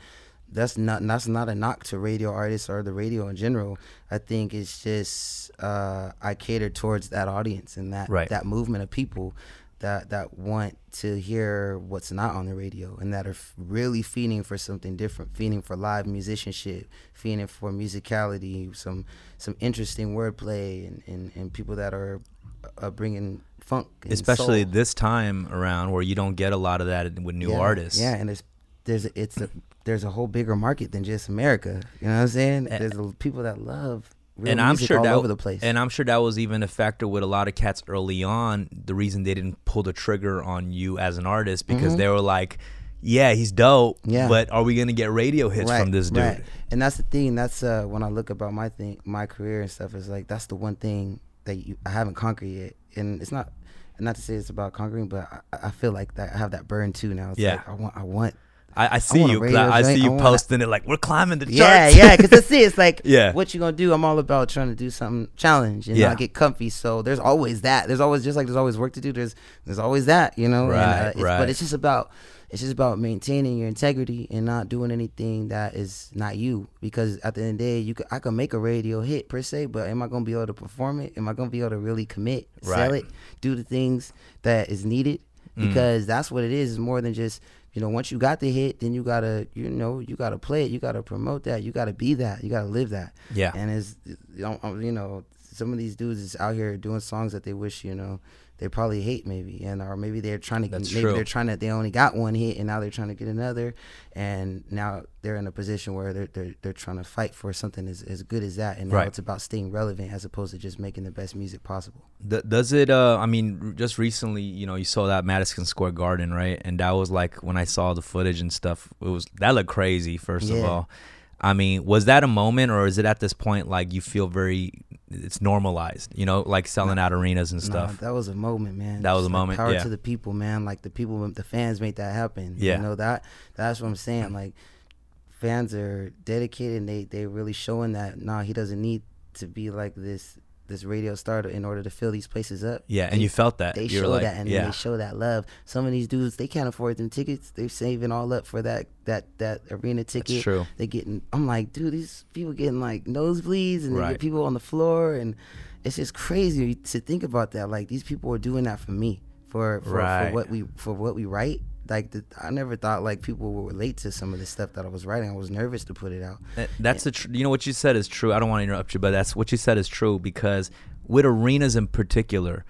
that's not that's not a knock to radio artists or the radio in general. I think it's just uh, I cater towards that audience and that Right. that movement of people that that want to hear what's not on the radio and that are f- really feeding for something different, feeding for live musicianship, feeding for musicality, some some interesting wordplay, and and, and people that are uh, bringing funk, Especially soul. this time around where you don't get a lot of that with new yeah, artists. Yeah, and there's there's a, it's a there's a whole bigger market than just America. You know what I'm saying? There's a, people that love real and I'm sure all that over the place. and I'm sure that was even a factor with a lot of cats early on. The reason they didn't pull the trigger on you as an artist because Mhm. they were like, "Yeah, he's dope, Yeah. but are we gonna get radio hits from this dude?" Right. And that's the thing. That's uh, when I look about my thing, my career and stuff. Is like that's the one thing that you, I haven't conquered yet. And it's not, not to say it's about conquering, but I, I feel like that I have that burn too now. It's Yeah. like I want, I want. I, I see a you. I, I see I you posting it like we're climbing the charts. Yeah, yeah. Because that's it. It's like, Yeah. what you gonna do? I'm all about trying to do something challenge and Yeah. not get comfy. So there's always that. There's always just like there's always work to do. There's there's always that. You know. Right, and, uh, it's, right. But it's just about it's just about maintaining your integrity and not doing anything that is not you. Because at the end of the day, you could, I can make a radio hit per se, but am I gonna be able to perform it? Am I gonna be able to really commit, sell Right. it, do the things that is needed? Mm. Because that's what it is. It's more than just you know once you got the hit, then you gotta you know you gotta play it, you gotta promote that, you gotta be that, you gotta live that. yeah. And it's you know, you know some of these dudes is out here doing songs that they wish you know they probably hate maybe and or maybe they're trying to That's maybe true. they're trying to they only got one hit and now they're trying to get another and now they're in a position where they're they're, they're trying to fight for something as, as good as that and now Right. it's about staying relevant as opposed to just making the best music possible Th- does it? Uh, I mean, just recently, you know, you saw that Madison Square Garden, right? And that was like when I saw the footage and stuff. It was that looked crazy. First of all, I mean, was that a moment, or is it at this point like you feel very? It's normalized, you know, like selling out arenas and Nah, stuff. that was a moment, man. That was Just a like moment, Power yeah. to the people, man. Like the people, the fans made that happen. Yeah. you know that. That's what I'm saying. Like fans are dedicated, and they they really showing that. Nah, he doesn't need to be like this this radio star to- in order to fill these places up. yeah, and They- you felt that. They You're show like, that, and yeah, they show that love. Some of these dudes, they can't afford them tickets. They're saving all up for that that that arena ticket. that's true. They getting. I'm like, dude, these people getting like nosebleeds, and they Right. get people on the floor, and it's just crazy to think about that. Like these people are doing that for me, for for, Right. for what we for what we write. Like the, I never thought like people would relate to some of the stuff that I was writing. I was nervous to put it out. That's the tr- you know what you said is true. I don't want to interrupt you, but that's what you said is true because with arenas in particular,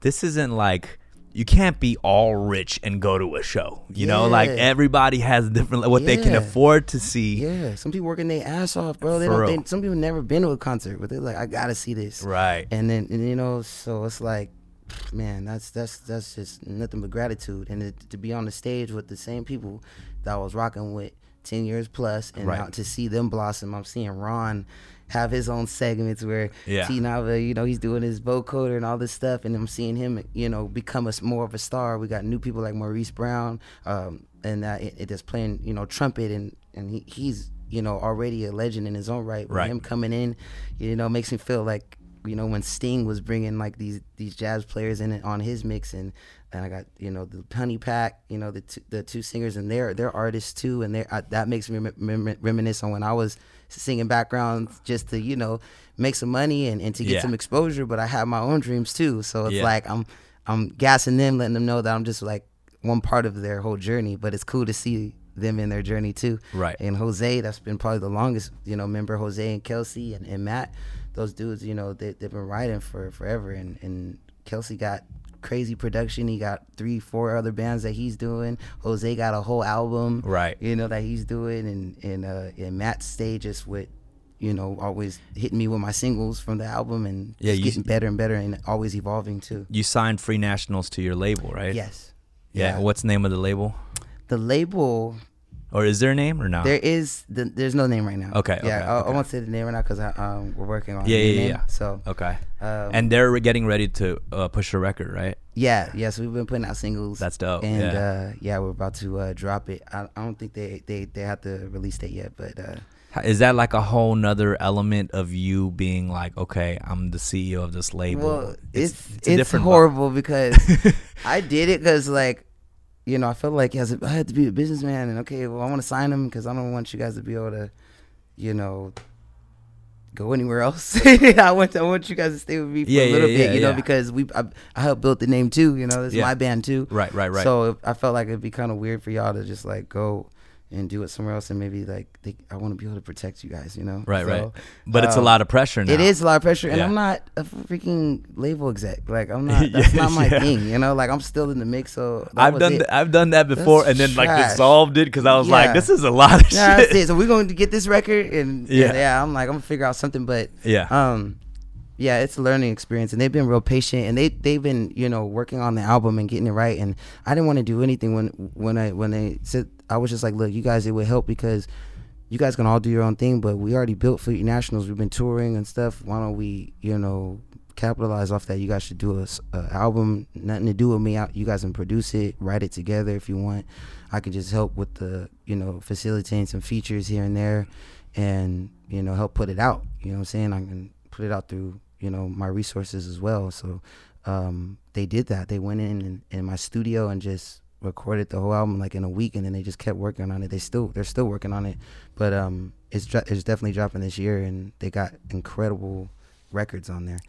this isn't like you can't be all rich and go to a show. You know, like everybody has different what they can afford to see. Yeah, some people working their ass off, bro. They For don't. They, some people never been to a concert, but they're like, I gotta see this. Right. and then and, you know so it's like man that's that's that's just nothing but gratitude and it, to be on the stage with the same people that I was rocking with 10 years plus and Right. to see them blossom i'm seeing ron have his own segments where Yeah. T Nava, you know, he's doing his vocoder and all this stuff, and I'm seeing him, you know, become a more of a star. We got new people like Maurice Brown, um, and uh, it, it is playing, you know, trumpet, and and he, he's, you know, already a legend in his own right. Right. Him coming in, you know, makes me feel like, you know, when Sting was bringing like these these jazz players in it on his mix, and and I got you know the Honey Pack, you know, the two, the two singers, and they're they're artists too, and they're uh, that makes me rem- rem- reminisce on when I was singing background just to you know make some money and, and to get Yeah. some exposure but i have my own dreams too so it's Yeah. like i'm i'm gassing them letting them know that i'm just like one part of their whole journey but it's cool to see them in their journey too Right. and jose that's been probably the longest you know member jose and kelsey and, and matt those dudes you know they, they've been writing for forever and and kelsey got crazy production he got three four other bands that he's doing jose got a whole album Right. you know that he's doing and and uh and Matt's stages with you know always hitting me with my singles from the album and Yeah, just you- getting better and better and always evolving too. You signed Free Nationals to your label, right? Yes. Yeah. What's the name of the label? The label Or is there a name or not? there is the, there's no name right now. Okay, Yeah, okay, I, okay. I won't say the name right now because um, we're working on Yeah, yeah, name. yeah. So okay. um, And they're getting ready to uh, push a record, right? yeah, yeah. So we've been putting out singles. That's dope. and yeah. uh, yeah, we're about to uh, drop it. I, I don't think they they they have the release date yet, but uh, Is that like a whole nother element of you being like, okay, I'm the CEO of this label? Well, it's it's, different vibe. horrible because I did it because like, you know, I felt like as a, I had to be a businessman, and okay, well, I want to sign him because I don't want you guys to be able to, you know, go anywhere else. I want I want you guys to stay with me for Yeah, a little yeah, bit, yeah, you know, because we I, I helped build the name too. You know, is my band too. Right, right, right. So I felt like it'd be kind of weird for y'all to just like go and do it somewhere else, and maybe like they, I want to be able to protect you guys, you know. right, So, right. But it's a um, lot of pressure now. It is a lot of pressure, and Yeah. I'm not a freaking label exec. Like I'm not. That's not my Yeah. thing. You know, like I'm still in the mix. So I've done th- I've done that before, That's and then like trash. dissolved it because I was like, this is a lot of Yeah, shit. So we're going to get this record, and Yeah. yeah, yeah. I'm like, I'm gonna figure out something, but Yeah. um, yeah, it's a learning experience, and they've been real patient, and they they've been you know working on the album and getting it right, and I didn't want to do anything when when I when they said I was just like, look, you guys, it would help because you guys can all do your own thing, but we already built Free Nationals. We've been touring and stuff. Why don't we, you know, capitalize off that? You guys should do a, a album, nothing to do with me. I- You guys can produce it, write it together if you want. I can just help with the, you know, facilitating some features here and there, and you know, help put it out. You know what I'm saying? I can put it out through, you know, my resources as well. So um, they did that. They went in, in in my studio and just recorded the whole album like in a week, and then they just kept working on it. They still they're still working on it, but um, it's it's definitely dropping this year, and they got incredible records on there.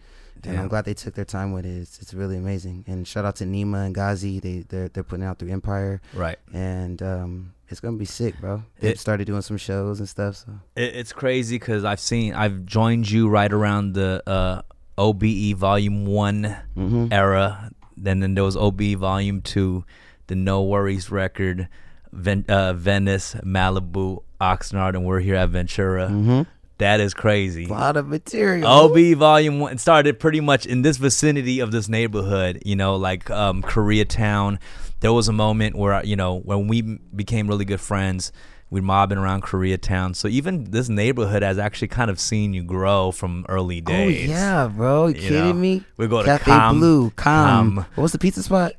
And I'm glad they took their time with it. It's, it's really amazing. And shout out to Nima and Ghazi. They they're they're putting out through Empire, Right. and um, it's gonna be sick, bro. They started doing some shows and stuff. So It, it's crazy because I've seen I've joined you right around the uh, OBE Volume One Mhm. era. Then then there was OBE Volume Two, the No Worries record, Ven- uh, Venice, Malibu, Oxnard, and we're here at Ventura. Mhm. That is crazy. a lot of material. OB Volume One started pretty much in this vicinity of this neighborhood. You know, like um, Koreatown. There was a moment where you know when we became really good friends. We're mobbing around Koreatown. So even this neighborhood has actually kind of seen you grow from early days. Oh yeah, bro. You, You kidding know, me? we go to Cafe Com- Blue, Com. Com. What was the pizza spot?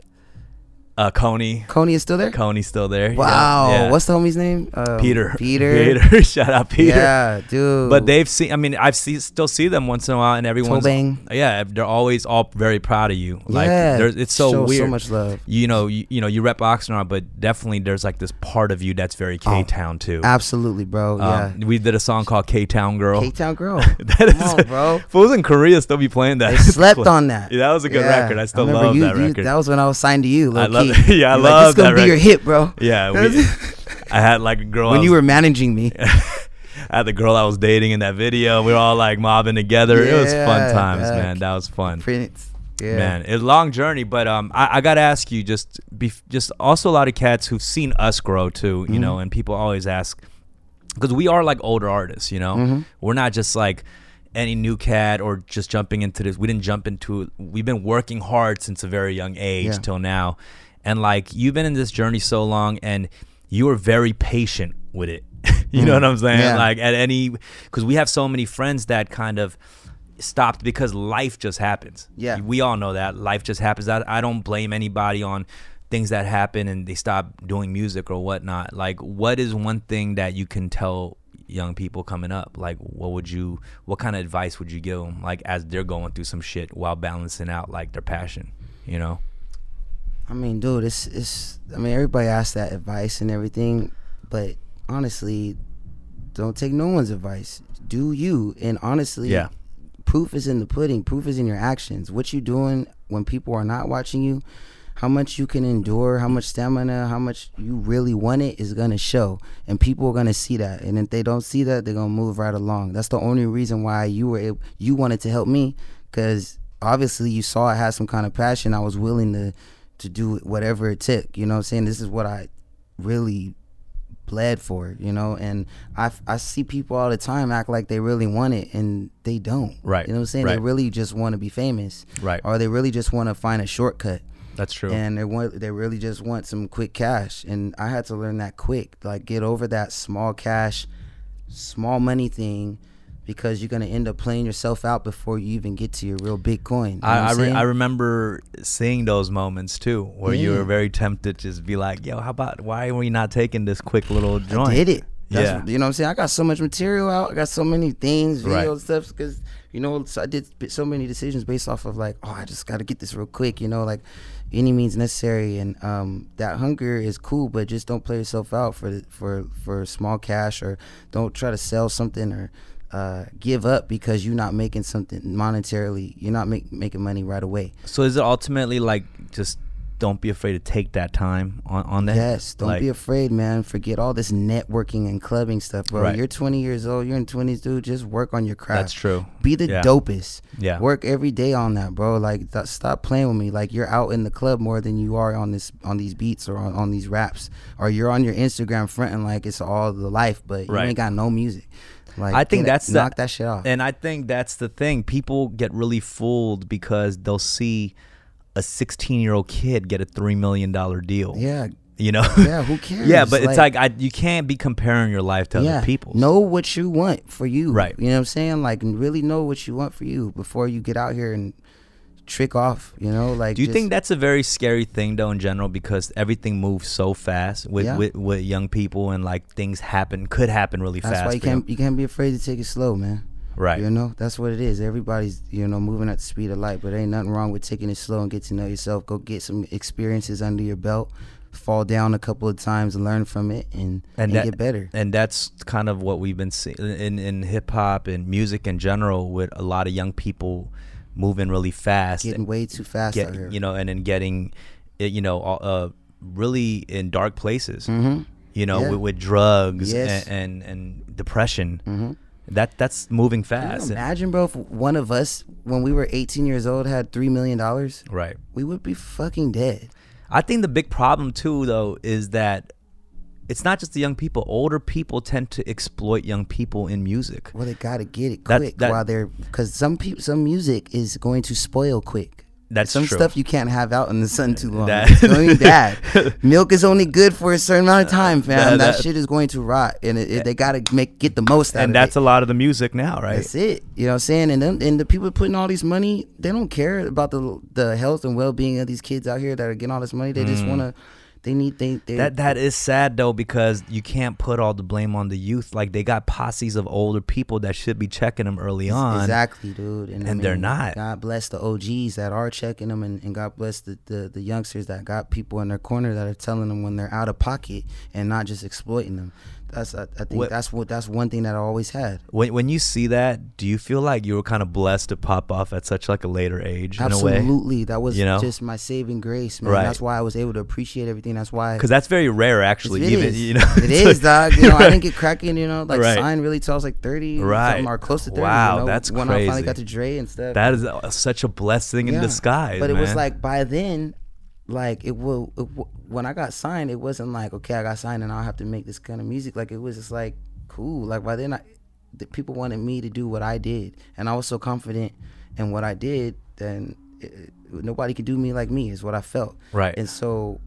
Uh, Coney. Coney is still there. Coney's still there. Wow. yeah. What's the homie's name? Um, Peter? Peter. Peter. Shout out Peter. Yeah, dude. But they've seen. I mean, I've see, still see them once in a while, and everyone's Tobang. yeah, they're always all very proud of you. Like, yeah, there's, it's so shows weird. So much love. you know, you, you know, you rep Oxnard, but definitely there's like this part of you that's very K Town too. Absolutely, bro. Um, Oh, yeah. we did a song called K Town Girl. K Town Girl. that Come is, on, bro. Fools in Korea still be playing that. They slept on that. Yeah, that was a good Yeah. record. I still remember love you- that you- record. That was when I was signed to you. I love- yeah, I You're like, love This gonna that be your hit, bro. yeah, we, I had like a girl. When you were managing me. I had the girl I was dating in that video. We were all like mobbing together. it was fun times, back. man. That was fun. Prince. Yeah. Man, it's a long journey, but um, I, I gotta ask you, just be, just also a lot of cats who've seen us grow too, you know, Mhm. and people always ask because we are like older artists, you know, Mhm. we're not just like any new cat or just jumping into this. We didn't jump into. it. We've been working hard since a very young age Yeah. till now, and like you've been in this journey so long, and you were very patient with it. you know Mm. what I'm saying? Yeah. Like at any, because we have so many friends that kind of stopped because life just happens. Yeah. We all know that life just happens. I, I don't blame anybody on things that happen and they stop doing music or whatnot. Like, what is one thing that you can tell young people coming up? Like, what would you, what kind of advice would you give them, like, as they're going through some shit while balancing out, like, their passion, you know? I mean, dude, it's it's. I mean, everybody asks that advice and everything, but honestly, don't take no one's advice. Do you? And honestly, Yeah. proof is in the pudding. Proof is in your actions. What you doing when people are not watching you, how much you can endure, how much stamina, how much you really want it is gonna show, and people are gonna see that. And if they don't see that, they're gonna move right along. That's the only reason why you were able, you wanted to help me, because obviously you saw I had some kind of passion. I was willing to to do whatever it took. You know what I'm saying? This is what I really bled for, you know, and I, I see people all the time act like they really want it and they don't. Right, You know what I'm saying? They really just want to be famous. Right. Or they really just want to find a shortcut. That's true. And they want they really just want some quick cash. And I had to learn that quick. Like get over that small cash, small money thing because you're gonna end up playing yourself out before you even get to your real big coin. You know I I'm re- I remember seeing those moments too, where you were very tempted to just be like, "Yo, how about why are we not taking this quick little joint?" I did it. That's, Yeah. You know what I'm saying? I got so much material out. I got so many things, Right. video stuff. Because you know, so I did so many decisions based off of like, oh, I just got to get this real quick, you know, like any means necessary. And um, that hunger is cool, but just don't play yourself out for for for small cash, or don't try to sell something or uh, give up because you're not making something monetarily. You're not make, making money right away. So is it ultimately like just don't be afraid to take that time on, on that? Yes, don't like, be afraid, man. Forget all this networking and clubbing stuff, bro. Right. You're 20 years old. You're in 20s, dude. Just work on your craft. That's true. Be the Yeah. dopest. Yeah. Work every day on that, bro. Like, th- stop playing with me. Like, you're out in the club more than you are on this on these beats or on, on these raps, or you're on your Instagram fronting like it's all the life, but you ain't got no music. Like, I think get it- that's the- knock that shit off. And I think that's the thing. People get really fooled because they'll see a 16 year old kid get a $3 million deal. yeah, You know? yeah. Who cares? yeah, but it's like I, you can't be comparing your life to yeah, other people's. know what you want for you. Right. You know what I'm saying? Like, really know what you want for you before you get out here and trick off. You know, like. Do you just- think that's a very scary thing though in general because everything moves so fast with, Yeah. with, with young people and like things happen could happen really That's fast. why you can't you can't be afraid to take it slow, man. right. You know, that's what it is. Everybody's, you know, moving at the speed of light, but ain't nothing wrong with taking it slow and get to know yourself. Go get some experiences under your belt, fall down a couple of times, learn from it, and And and, that- get better. and that's kind of what we've been seeing in in hip hop and music in general with a lot of young people moving really fast Getting way too fast out get, here. you know and then getting uh, you know uh, really in dark places mm-hmm. you know Yeah. with, with drugs Yes. and, and and depression Mm-hmm. that that's moving fast imagine, bro, if one of us, when we were 18 years old, had three million dollars, right we would be fucking dead. I think the big problem too, though, is that it's not just the young people. Older people tend to exploit young people in music. Well, they gotta get it quick that- while they're, because some people, some music is going to spoil quick. That's some true. stuff you can't have out in the sun too long. That- it's going bad. Milk is only good for a certain amount of uh, time, fam. That- That, that- shit is going to rot, and it, it- they gotta make get the most out of it. and that's it. a lot of the music now, right? That's it. You know what I'm saying? And them, and the people putting all this money, they don't care about the the health and well being of these kids out here that are getting all this money. They just mm. wanna, they need they, they. That that is sad though because you can't put all the blame on the youth. Like they got posses of older people that should be checking them early on. Exactly, dude. And, I And they're not. God bless the OGs that are checking them, and, and God bless the, the, the youngsters that got people in their corner that are telling them when they're out of pocket and not just exploiting them. That's I, I think What- that's what that's one thing that I always had. When when you see that, do you feel like you were kind of blessed to pop off at such like a later age in a way? Absolutely, that was You know? just my saving grace, man. Right. That's why I was able to appreciate everything. That's why Because that's very rare, actually. it even is. you know, it is, dog. You know, I didn't get cracking. You know, like Right. signed really till I was like thirty, Right. something, or close to thirty. Wow, you know, that's when I finally got to Dre and stuff. That is such a blessing in disguise. But it was like by then, like it will. It, when I got signed, it wasn't like okay, I got signed and I'll have to make this kind of music. Like it was just like cool. Like by then, I, the people wanted me to do what I did, and I was so confident in what I did. Then it, nobody could do me like me. Is what I felt. right. And so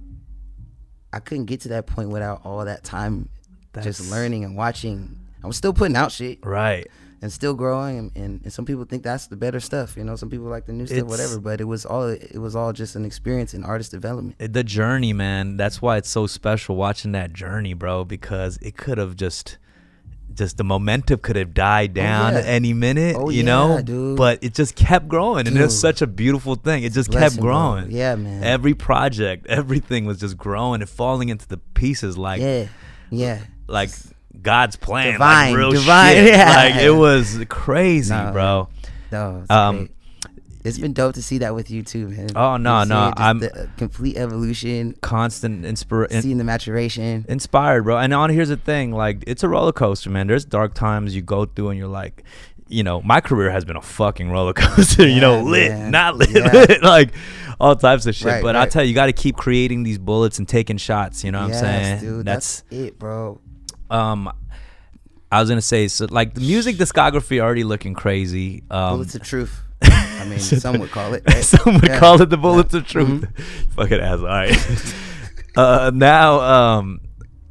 I couldn't get to that point without all that time That's- just learning and watching. I'm still putting out shit right. And still growing and, and, and some people think that's the better stuff you know some people like the new stuff whatever but it was all it was all just an experience in artist development The journey, man. That's why it's so special watching that journey, bro. Because it could have just, just the momentum could have died oh, down yeah. any minute, Oh, you yeah, know. dude. But it just kept growing, and it's Dude. such a beautiful thing. It just kept Blessing, bro. growing. yeah man Every project, everything was just growing and falling into the pieces like, yeah yeah like God's plan, Divine, like real divine, shit. yeah. Like it was crazy, Nah, bro. no it's Um, great. it's been dope to see that with you too man Oh, no, You no, I'm- the, uh, complete evolution Constant inspiration. seeing the maturation inspired, bro. And on here's the thing, like it's a roller coaster, man. There's dark times you go through, and you're like, you know, my career has been a fucking roller coaster. you know, lit, man. not lit, Yeah. lit, like all types of shit. Right, but I tell you, you got to keep creating these bullets and taking shots. You know what yes, I'm saying? dude that's, it bro um. I was gonna say, so like the music discography already looking crazy. Um, bullets of truth i mean some would call it right? Some would Yeah. call it the bullets of truth. Mhm. Fucking ass. All right. uh, now, um,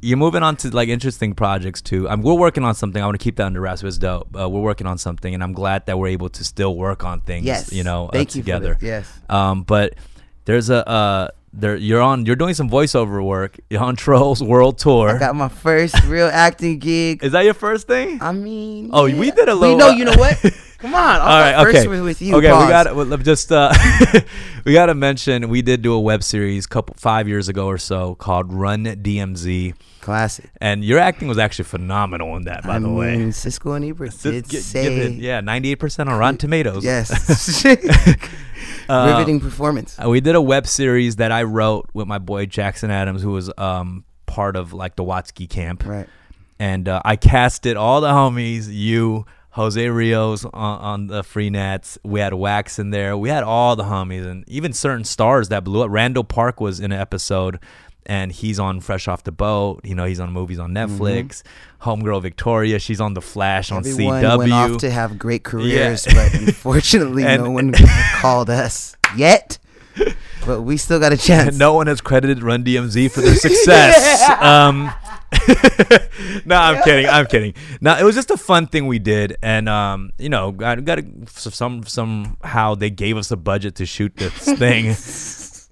you're moving on to like interesting projects too. Um, we're working on something. I want to keep that under wraps. It's dope. Uh, we're working on something, and I'm glad that we're able to still work on things. yes you know, uh, thank you together. yes Um, but there's a uh, there you're on. You're doing some voiceover work. You're on Trolls World Tour. I got my first real acting gig Is that your first thing? I mean, Oh, we did a little- You know, you know what? Come on. All right, First okay. with, with you. okay, Pause. we got well, just uh, we got to mention we did do a web series couple five years ago or so called Run DMZ, classic. and your acting was actually phenomenal in that. By I the way, Siskel and Ebert did gi- say it- yeah, ninety eight percent on Rotten Tomatoes. yes. Uh, Riveting performance. Uh, we did a web series that I wrote with my boy Jackson Adams, who was um part of like the Watsky camp, Right. and uh, I casted all the homies, you, Jose Rios on, on the Free Nats. We had Wax in there. We had all the homies, and even certain stars that blew up. Randall Park was in an episode. And he's on Fresh Off the Boat. You know, he's on movies on Netflix. Homegirl Victoria, she's on The Flash on Everyone CW. went off to have great careers, Yeah. but unfortunately, And- no one called us yet. But we still got a chance. no one has credited Run DMZ for their success. um, no, I'm kidding. I'm kidding. No, it was just a fun thing we did, and um, you know, got got some somehow they gave us a budget to shoot this thing.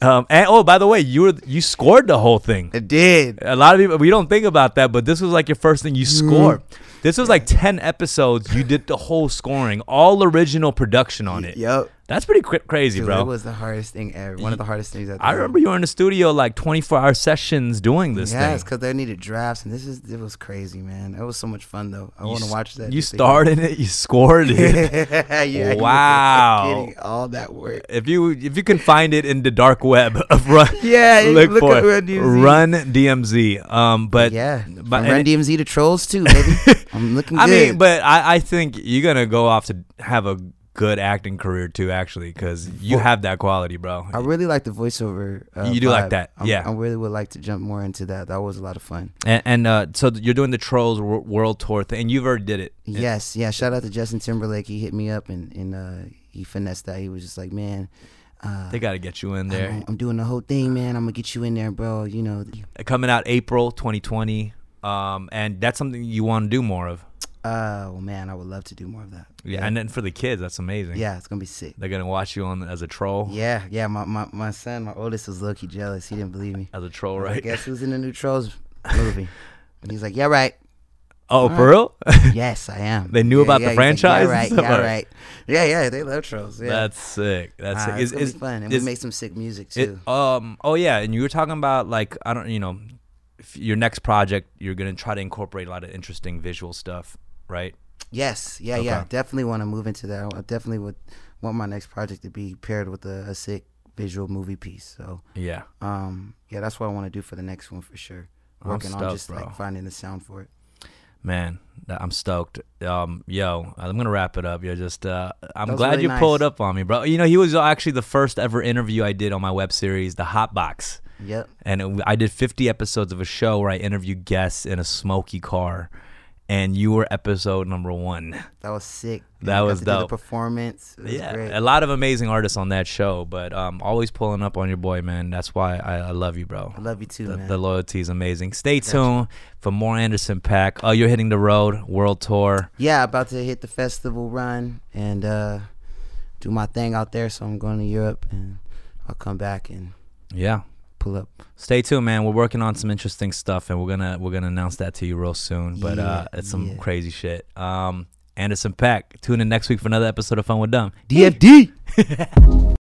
Um, and oh, by the way, you were you scored the whole thing. It did. A lot of people we don't think about that, but this was like your first thing you Mm-hmm. scored. This was like ten episodes. You did the whole scoring, all original production on it. Yep. That's pretty cra- crazy, Dude, bro. it was the hardest thing ever. One of the hardest things I've remember you were in the studio like 24 hour sessions doing this Yes, because they needed drafts, and this is it was crazy, man. It was so much fun though. I want to watch that. You started it. You scored it. yeah, Wow. kidding. all that work. if you if you can find it in the dark web of Run, Yeah, look, look for. Run DMZ. Run DMZ. Um, but yeah, but Run DMZ to Trolls too, baby. I'm looking I mean, but I, I think you're gonna go off to have a good acting career too, actually, because you have that quality, bro. I really like the voiceover. Uh, You do like vibe. that, I'm- yeah. I really would like to jump more into that. That was a lot of fun. and and uh, so you're doing the Trolls Wor- World Tour thing, and you've already did it. Yes, yeah. Shout out to Justin Timberlake. He hit me up and and uh, he finessed that. He was just like, man. Uh, They got to get you in there. I'm, I'm doing the whole thing, man. I'm gonna get you in there, bro. You know, Coming out April 2020. Um, and that's something you want to do more of. Oh man, I would love to do more of that. Yeah, and then for the kids, that's amazing. yeah, it's gonna be sick. they're gonna watch you on as a troll. Yeah, yeah. My, my, my son, my oldest, was low key jealous. He didn't believe me. As a troll, right? like, Guess who's in the new Trolls movie? And he's like, Yeah, right. oh, for real? Yes, I am. They knew Yeah, about yeah. the He's like, franchise yeah, right. Yeah, right. Yeah, yeah. They love Trolls. Yeah. That's sick. That's Ah, sick. it's Is, gonna is, be fun, and we make some sick music it- too. um. Oh yeah, and you were talking about like I don't. You know, your next project, you're gonna try to incorporate a lot of interesting visual stuff, right? yes, yeah, yeah. Definitely want to move into that. I definitely would want my next project to be paired with a, a sick visual movie piece. So, Yeah. um, yeah, that's what I want to do for the next one for sure. Working on just bro. like finding the sound for it. Man, I'm stoked. Um, yo, I'm gonna wrap it up. Yo, just uh, I'm glad really you nice. pulled up on me, bro. You know, he was actually the first ever interview I did on my web series, The Hot Box. Yep. and it, I did 50 episodes of a show where I interviewed guests in a smoky car, and you were episode number one. That was sick. That was to do the dope. performance. Was yeah, great. a lot of amazing artists on that show, but um, always pulling up on your boy, man. That's why I, I love you, bro. I love you too, The, man. the loyalty is amazing. Stay Gotcha. tuned for more Anderson .Paak. Oh, you're hitting the road, world tour. yeah, about to hit the festival run and uh, do my thing out there. So I'm going to Europe and I'll come back and Yeah, pull up. stay tuned, man. We're working on some interesting stuff, and we're gonna we're gonna announce that to you real soon. But uh, it's some yeah. crazy shit. Um, Anderson .Paak. Tune in next week for another episode of Fun with Dumb. DFD.